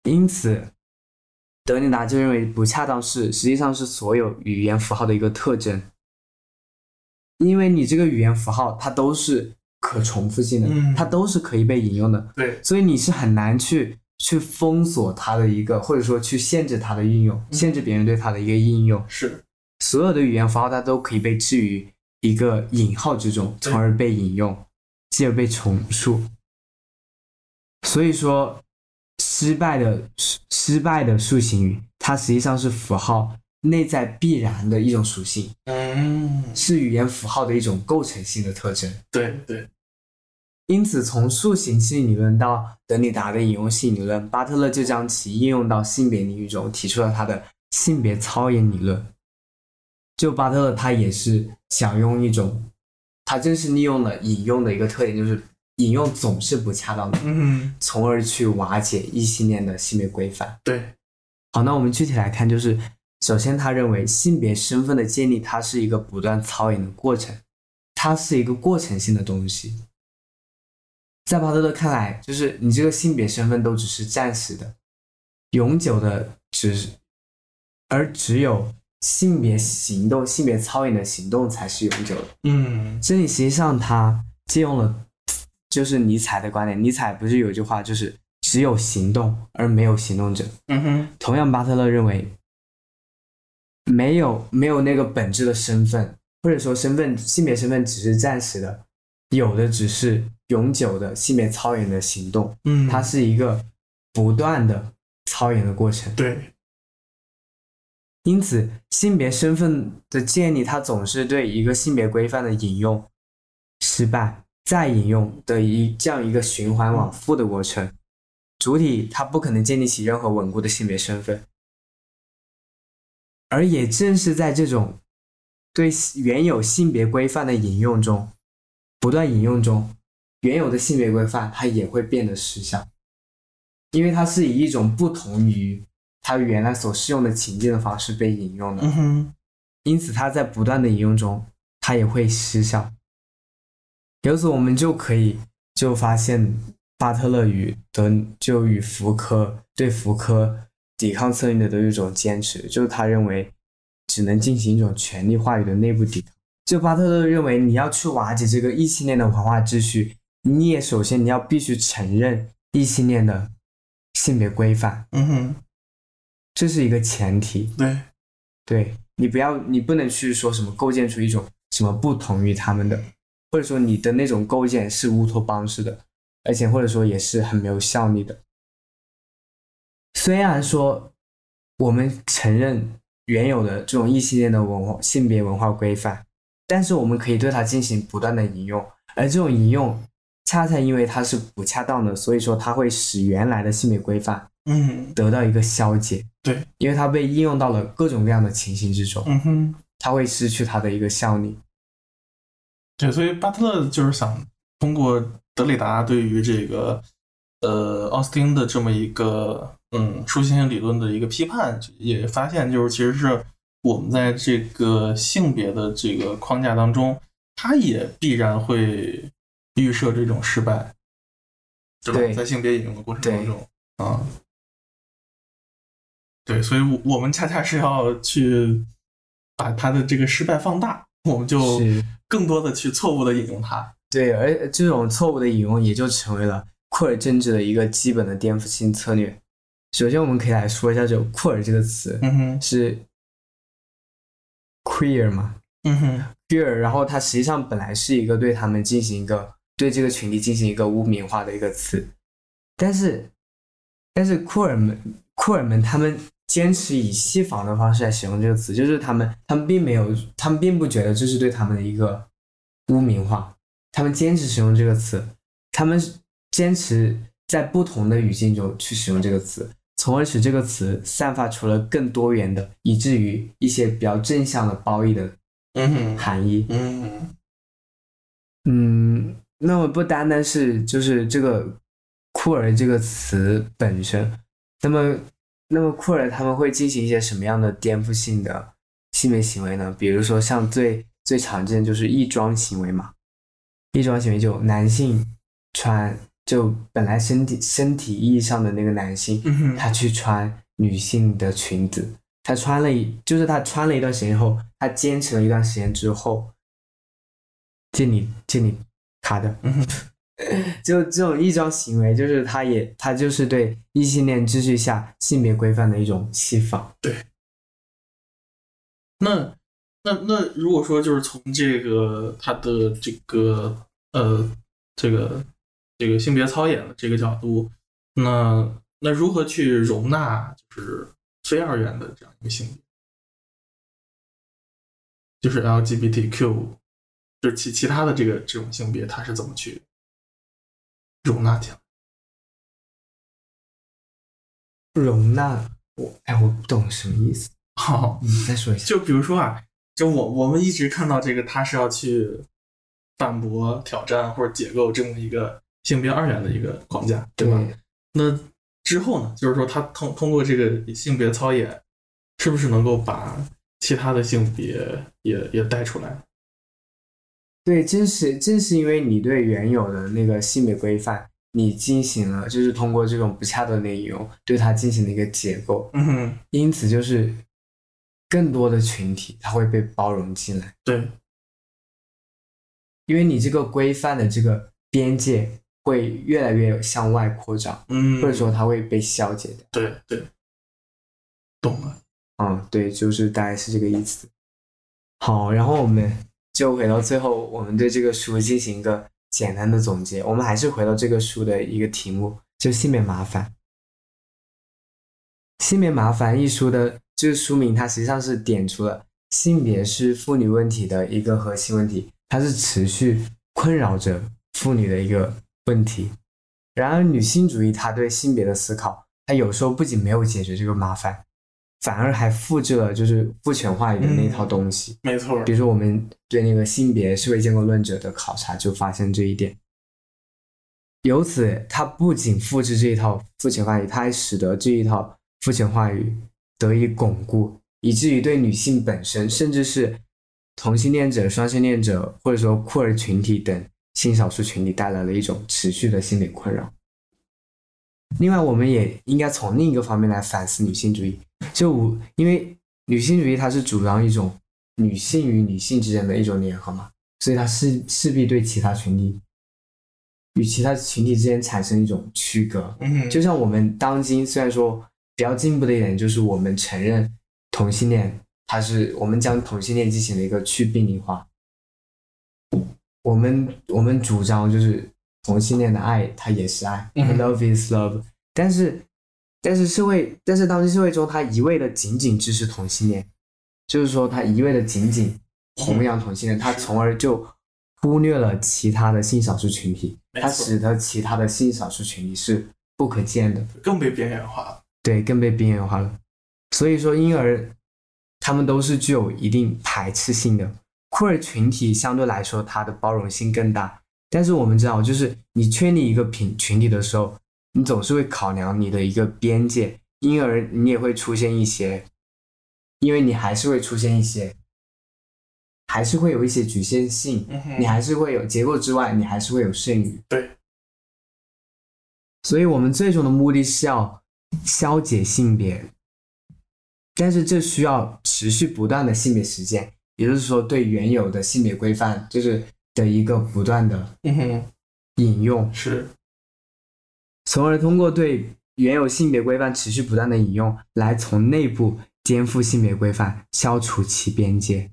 因此，德里达就认为不恰当是实际上是所有语言符号的一个特征，因为你这个语言符号它都是可重复性的，嗯。它都是可以被引用的，对，所以你是很难去去封锁它的一个，或者说去限制它的运用，限制别人对它的一个应用。是，所有的语言符号它都可以被置于一个引号之中，从而被引用，继而被重述。所以说，失败的失失败的塑形语，它实际上是符号内在必然的一种属性，嗯，是语言符号的一种构成性的特征。对对，因此，从塑形性理论到德里达的引用性理论，巴特勒就将其应用到性别领域中，提出了他的性别操演理论。就巴特勒他也是想用一种，他正是利用了引用的一个特点，就是引用总是不恰当的，嗯，从而去瓦解异性恋的性别规范。对，好，那我们具体来看，就是首先他认为性别身份的建立，它是一个不断操演的过程，它是一个过程性的东西。在巴特勒看来，就是你这个性别身份都只是暂时的，永久的只是，而只有性别行动、性别操演的行动才是永久的。嗯，这里实际上他借用了就是尼采的观点，尼采不是有一句话就是只有行动而没有行动者。嗯哼，同样，巴特勒认为，没有没有那个本质的身份，或者说身份性别身份只是暂时的，有的只是永久的性别操演的行动，嗯，它是一个不断的操演的过程。对，因此，性别身份的建立，它总是对一个性别规范的引用失败，再引用的一这样一个循环往复的过程。主体它不可能建立起任何稳固的性别身份，而也正是在这种对原有性别规范的引用中，不断引用中，原有的性别规范它也会变得失效，因为它是以一种不同于它原来所适用的情境的方式被引用的，嗯，因此它在不断的引用中，它也会失效。由此我们就可以就发现，巴特勒与德就与福柯对福柯抵抗策略的一种坚持，就是他认为只能进行一种权力话语的内部抵抗。就巴特勒认为，你要去瓦解这个异性恋的文化秩序，你也首先你要必须承认异性恋的性别规范，嗯哼，这是一个前提。对，对你不要，你不能去说什么构建出一种什么不同于他们的，或者说你的那种构建是乌托邦式的，而且或者说也是很没有效力的。虽然说我们承认原有的这种异性恋的文化性别文化规范，但是我们可以对它进行不断的引用，而这种引用恰恰因为它是不恰当的，所以说它会使原来的性别规范嗯得到一个消解。对，因为它被应用到了各种各样的情形之中，嗯哼，它会失去它的一个效力。对，所以巴特勒就是想通过德里达对于这个呃奥斯汀的这么一个嗯书信性理论的一个批判，也发现就是其实是我们在这个性别的这个框架当中，它也必然会预设这种失败，对吧？对在性别引用的过程当中啊。对，所以我我们恰恰是要去把他的这个失败放大，我们就是更多的去错误的引用它。对，而这种错误的引用也就成为了库尔政治的一个基本的颠覆性策略。首先，我们可以来说一下这个库尔这个词嗯哼，是 queer 嘛嗯哼，，queer，然后它实际上本来是一个对他们进行一个对这个群体进行一个污名化的一个词，但是但是库尔们库尔们他们坚持以西方的方式来使用这个词，就是他们他们并没有，他们并不觉得这是对他们的一个污名化，他们坚持使用这个词，他们坚持在不同的语境中去使用这个词，从而使这个词散发出了更多元的，以至于一些比较正向的褒义的含义。嗯。嗯，那么不单单是就是这个酷儿这个词本身，那么那么酷儿他们会进行一些什么样的颠覆性的性别行为呢？比如说像最最常见就是异装行为嘛，异装行为就男性穿就本来身体身体意义上的那个男性，嗯，他去穿女性的裙子，他穿了一就是他穿了一段时间后，他坚持了一段时间之后，见你见你卡的，就这种异装行为，就是他也他就是对异性恋秩序下性别规范的一种戏仿。那那那如果说就是从这个他的这个呃这个这个性别操演的这个角度，那那如何去容纳就是非二元的这样一个性别，就是 LGBTQ，就是其其他的这个这种性别，它是怎么去容纳进来？容纳我，哎，我不懂什么意思，好，你再说一下。就比如说啊，就我我们一直看到这个，他是要去反驳、挑战或者解构这么一个性别二元的一个框架，对吧？那之后呢，就是说他通通过这个性别操演，是不是能够把其他的性别也也带出来？对，正是正是因为你对原有的那个性别规范，你进行了就是通过这种不恰当的引用，对它进行了一个解构，嗯哼，因此就是更多的群体它会被包容进来，对，因为你这个规范的这个边界会越来越向外扩张，嗯，或者说它会被消解掉。对对，懂了，嗯，对，就是大概是这个意思。好，然后我们就回到最后，我们对这个书进行一个简单的总结。我们还是回到这个书的一个题目，就性别麻烦。性别麻烦一书的这个书名，它实际上是点出了性别是妇女问题的一个核心问题，它是持续困扰着妇女的一个问题。然而，女性主义它对性别的思考，它有时候不仅没有解决这个麻烦，反而还复制了就是父权话语的那套东西。没错比，如说，我们对那个性别社会建构论者的考察就发现这一点。由此，它不仅复制这一套父权话语，它还使得这一套父权话语得以巩固，以至于对女性本身，甚至是同性恋者、双性恋者，或者说酷儿群体等性少数群体带来了一种持续的心理困扰。另外，我们也应该从另一个方面来反思女性主义，就无因为女性主义它是主张一种女性与女性之间的一种联合嘛，所以它势势必对其他群体与其他群体之间产生一种区隔。嗯，就像我们当今虽然说比较进步的一点，就是我们承认同性恋，它是我们将同性恋进行了一个去病理化。我们我们主张就是同性恋的爱，它也是爱、嗯哼 l o v e is love。但是但是社会，但是当今社会中，它一味的仅仅支持同性恋，就是说它一味的仅仅弘扬同性恋，它从而就忽略了其他的性少数群体，它使得其他的性少数群体是不可见的。更被边缘化了。对，更被边缘化了。所以说，因而他们都是具有一定排斥性的。酷儿群体相对来说，它的包容性更大。但是我们知道，就是你确立一个群群体的时候，你总是会考量你的一个边界，因而你也会出现一些，因为你还是会出现一些，还是会有一些局限性，嗯，你还是会有结构之外，你还是会有剩余。对，所以我们最终的目的是要消解性别，但是这需要持续不断的性别实践，也就是说，对原有的性别规范就是的一个不断的引用，是，从而通过对原有性别规范持续不断的引用，来从内部颠覆性别规范，消除其边界。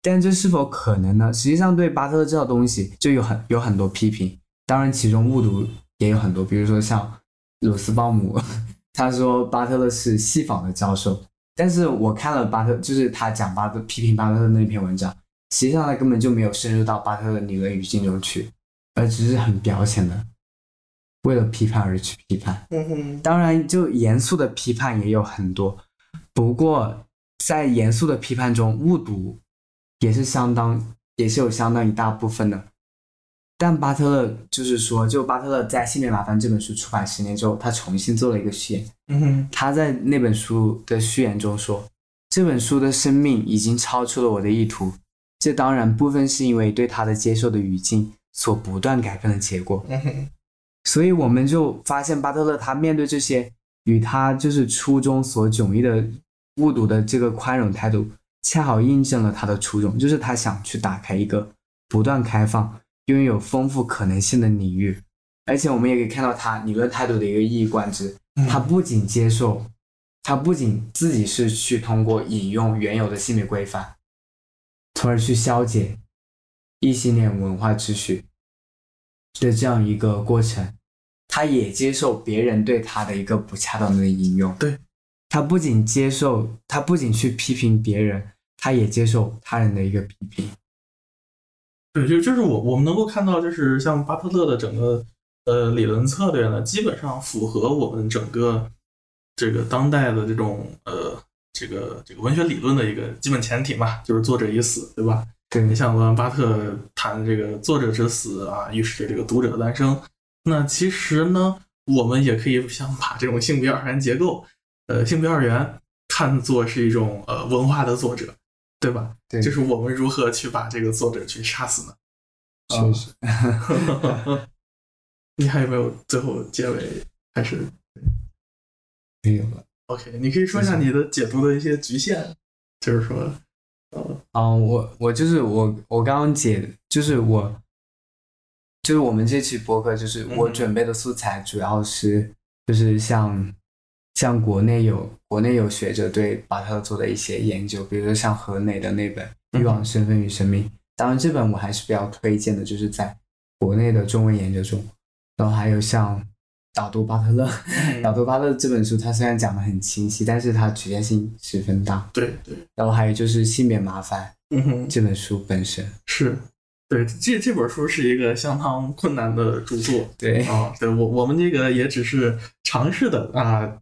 但这是否可能呢？实际上，对巴特勒这套东西就有很有很多批评，当然其中误读也有很多，比如说像鲁斯鲍姆，他说巴特勒是戏仿的教授，但是我看了巴特，就是他讲巴特批评巴特勒那篇文章，实际上他根本就没有深入到巴特勒理论语境中去，而只是很表浅的为了批判而去批判。嗯哼，当然，就严肃的批判也有很多，不过在严肃的批判中，误读也是相当，也是有相当一大部分的。但巴特勒就是说，就巴特勒在《性别麻烦》这本书出版十年之后，他重新做了一个序言。嗯哼，他在那本书的序言中说，这本书的生命已经超出了我的意图，这当然部分是因为对他的接受的语境所不断改变的结果。所以我们就发现巴特勒他面对这些与他就是初衷所迥异的误读的这个宽容态度，恰好印证了他的初衷，就是他想去打开一个不断开放、拥有丰富可能性的领域。而且我们也可以看到他理论态度的一个一以贯之，他不仅接受，他不仅自己是去通过引用原有的性别规范，从而去消解异性恋文化秩序的这样一个过程，他也接受别人对他的一个不恰当的引用。对，他不仅接受，他不仅去批评别人，他也接受他人的一个批评。对，就就是我我们能够看到，就是像巴特勒的整个呃理论策略呢，基本上符合我们整个这个当代的这种呃这个这个文学理论的一个基本前提嘛，就是作者已死，对吧？对你像罗兰巴特谈这个作者之死啊，预示着这个读者的诞生。那其实呢，我们也可以想把这种性别二元结构，呃，性别二元看作是一种呃文化的作者，对吧？对就是我们如何去把这个作者去杀死呢？确实，你还有没有最后结尾？还是没有了。OK？你可以说一下你的解读的一些局限，就是说，呃，嗯，我我就是我我刚刚解，就是我就是我们这期播客，就是我嗯准备的素材主要是就是像像国内有国内有学者对巴特勒做的一些研究，比如说像河内的那本《欲望、身份与生命》，当然这本我还是比较推荐的，就是在国内的中文研究中，然后还有像导读巴特勒，导读巴特勒这本书，它虽然讲的很清晰，但是它局限性十分大。对对，然后还有就是性别麻烦嗯哼，这本书本身，是，对，这这本书是一个相当困难的著作。对。啊。对我我们这个也只是尝试的啊，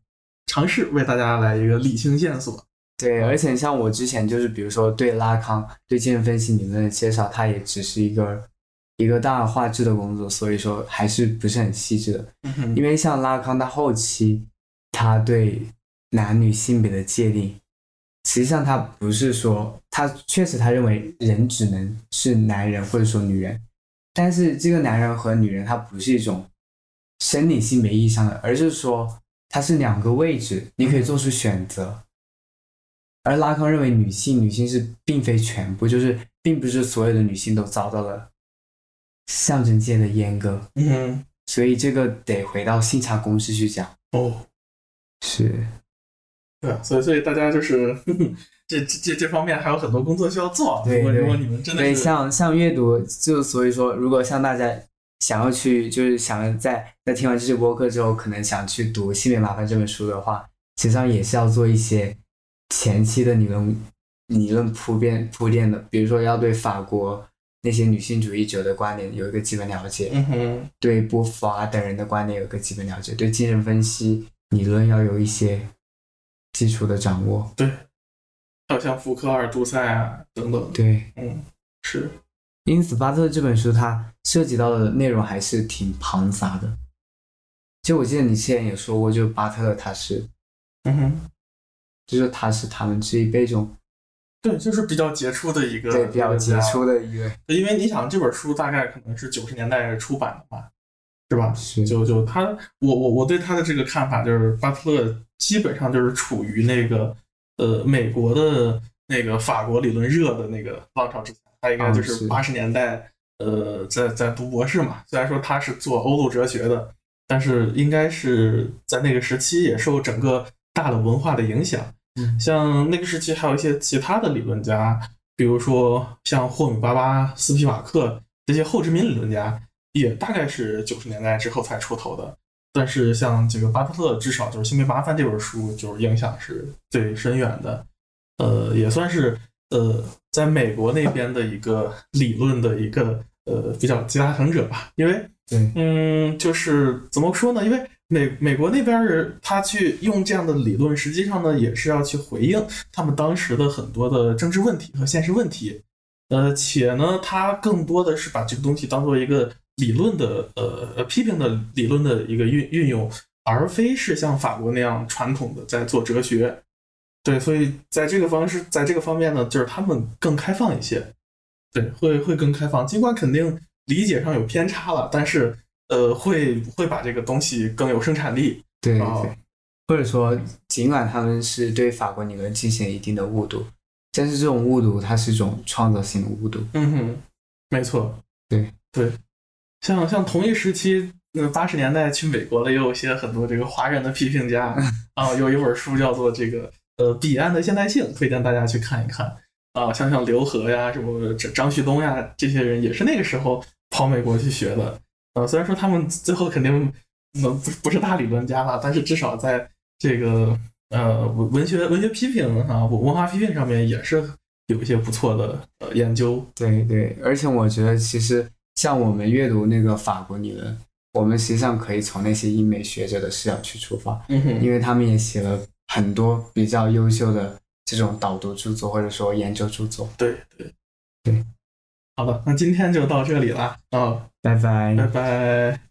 尝试为大家来一个理清线索。对，而且像我之前就是比如说对拉康对精神分析理论的介绍，它也只是一个一个大画质的工作，所以说还是不是很细致的。嗯因为像拉康，他后期他对男女性别的界定，实际上他不是说他确实他认为人只能是男人或者说女人，但是这个男人和女人他不是一种生理性别意义上的，而是说它是两个位置，你可以做出选择。而拉康认为女性，女性是并非全部，就是并不是所有的女性都遭到了象征界的阉割，嗯哼，所以这个得回到性差公式去讲。哦，是，对啊，所以所以大家就是呵呵 这这这这方面还有很多工作需要做。对对如果如果你们真的对，像像阅读，就所以说，如果像大家想要去，就是想要在在听完这期播客之后，可能想去读《性别麻烦》这本书的话，实际上也是要做一些前期的理论理论铺垫铺垫的，比如说要对法国那些女性主义者的观点有一个基本了解，嗯哼，对对波伏娃等人的观点有一个基本了解，对精神分析理论要有一些基础的掌握。还有像福克尔、杜塞啊等等。对，嗯，是，因此，巴特这本书它涉及到的内容还是挺庞杂的。就我记得你之前也说过，就巴特他是，嗯哼，就是他是他们这一辈中对，就是比较杰出的一个，对比较杰出的一个，因为你想这本书大概可能是九十年代出版的吧，是吧？是就就他，我我我对他的这个看法就是，巴特勒基本上就是处于那个呃美国的那个法国理论热的那个浪潮之前，他应该就是八十年代呃在在读博士嘛，虽然说他是做欧陆哲学的，但是应该是在那个时期也受整个大的文化的影响。嗯像那个时期还有一些其他的理论家，比如说像霍米巴巴、斯皮马克这些后殖民理论家，也大概是九十年代之后才出头的。但是像这个巴特勒，至少就是《性别麻烦》这本书，就是影响是最深远的，呃，也算是呃在美国那边的一个理论的一个呃比较集大成者吧。因为对嗯，就是怎么说呢？因为美美国那边人他去用这样的理论，实际上呢也是要去回应他们当时的很多的政治问题和现实问题。呃，且呢，他更多的是把这个东西当做一个理论的呃批评的理论的一个运运用，而非是像法国那样传统的在做哲学。对，所以在这个方式，在这个方面呢，就是他们更开放一些，对，会会更开放。尽管肯定理解上有偏差了，但是呃，会会把这个东西更有生产力。对对，或者说，尽管他们是对法国理论进行一定的误读，但是这种误读它是一种创造性的误读。嗯哼，没错。对对，像像同一时期，那，八十年代去美国的也有些很多这个华人的批评家 啊，有一本书叫做这个。呃，彼岸的现代性，推荐大家去看一看啊，像像刘和呀，什么张张旭东呀，这些人也是那个时候跑美国去学的。呃，虽然说他们最后肯定能不不是大理论家了，但是至少在这个呃文文学文学批评啊文化批评上面也是有一些不错的呃研究。对对，而且我觉得其实像我们阅读那个法国理论，我们实际上可以从那些英美学者的视角去出发，因为他们也写了。很多比较优秀的这种导读著作，或者说研究著作。对对对，好的，那今天就到这里了啊，拜拜拜拜。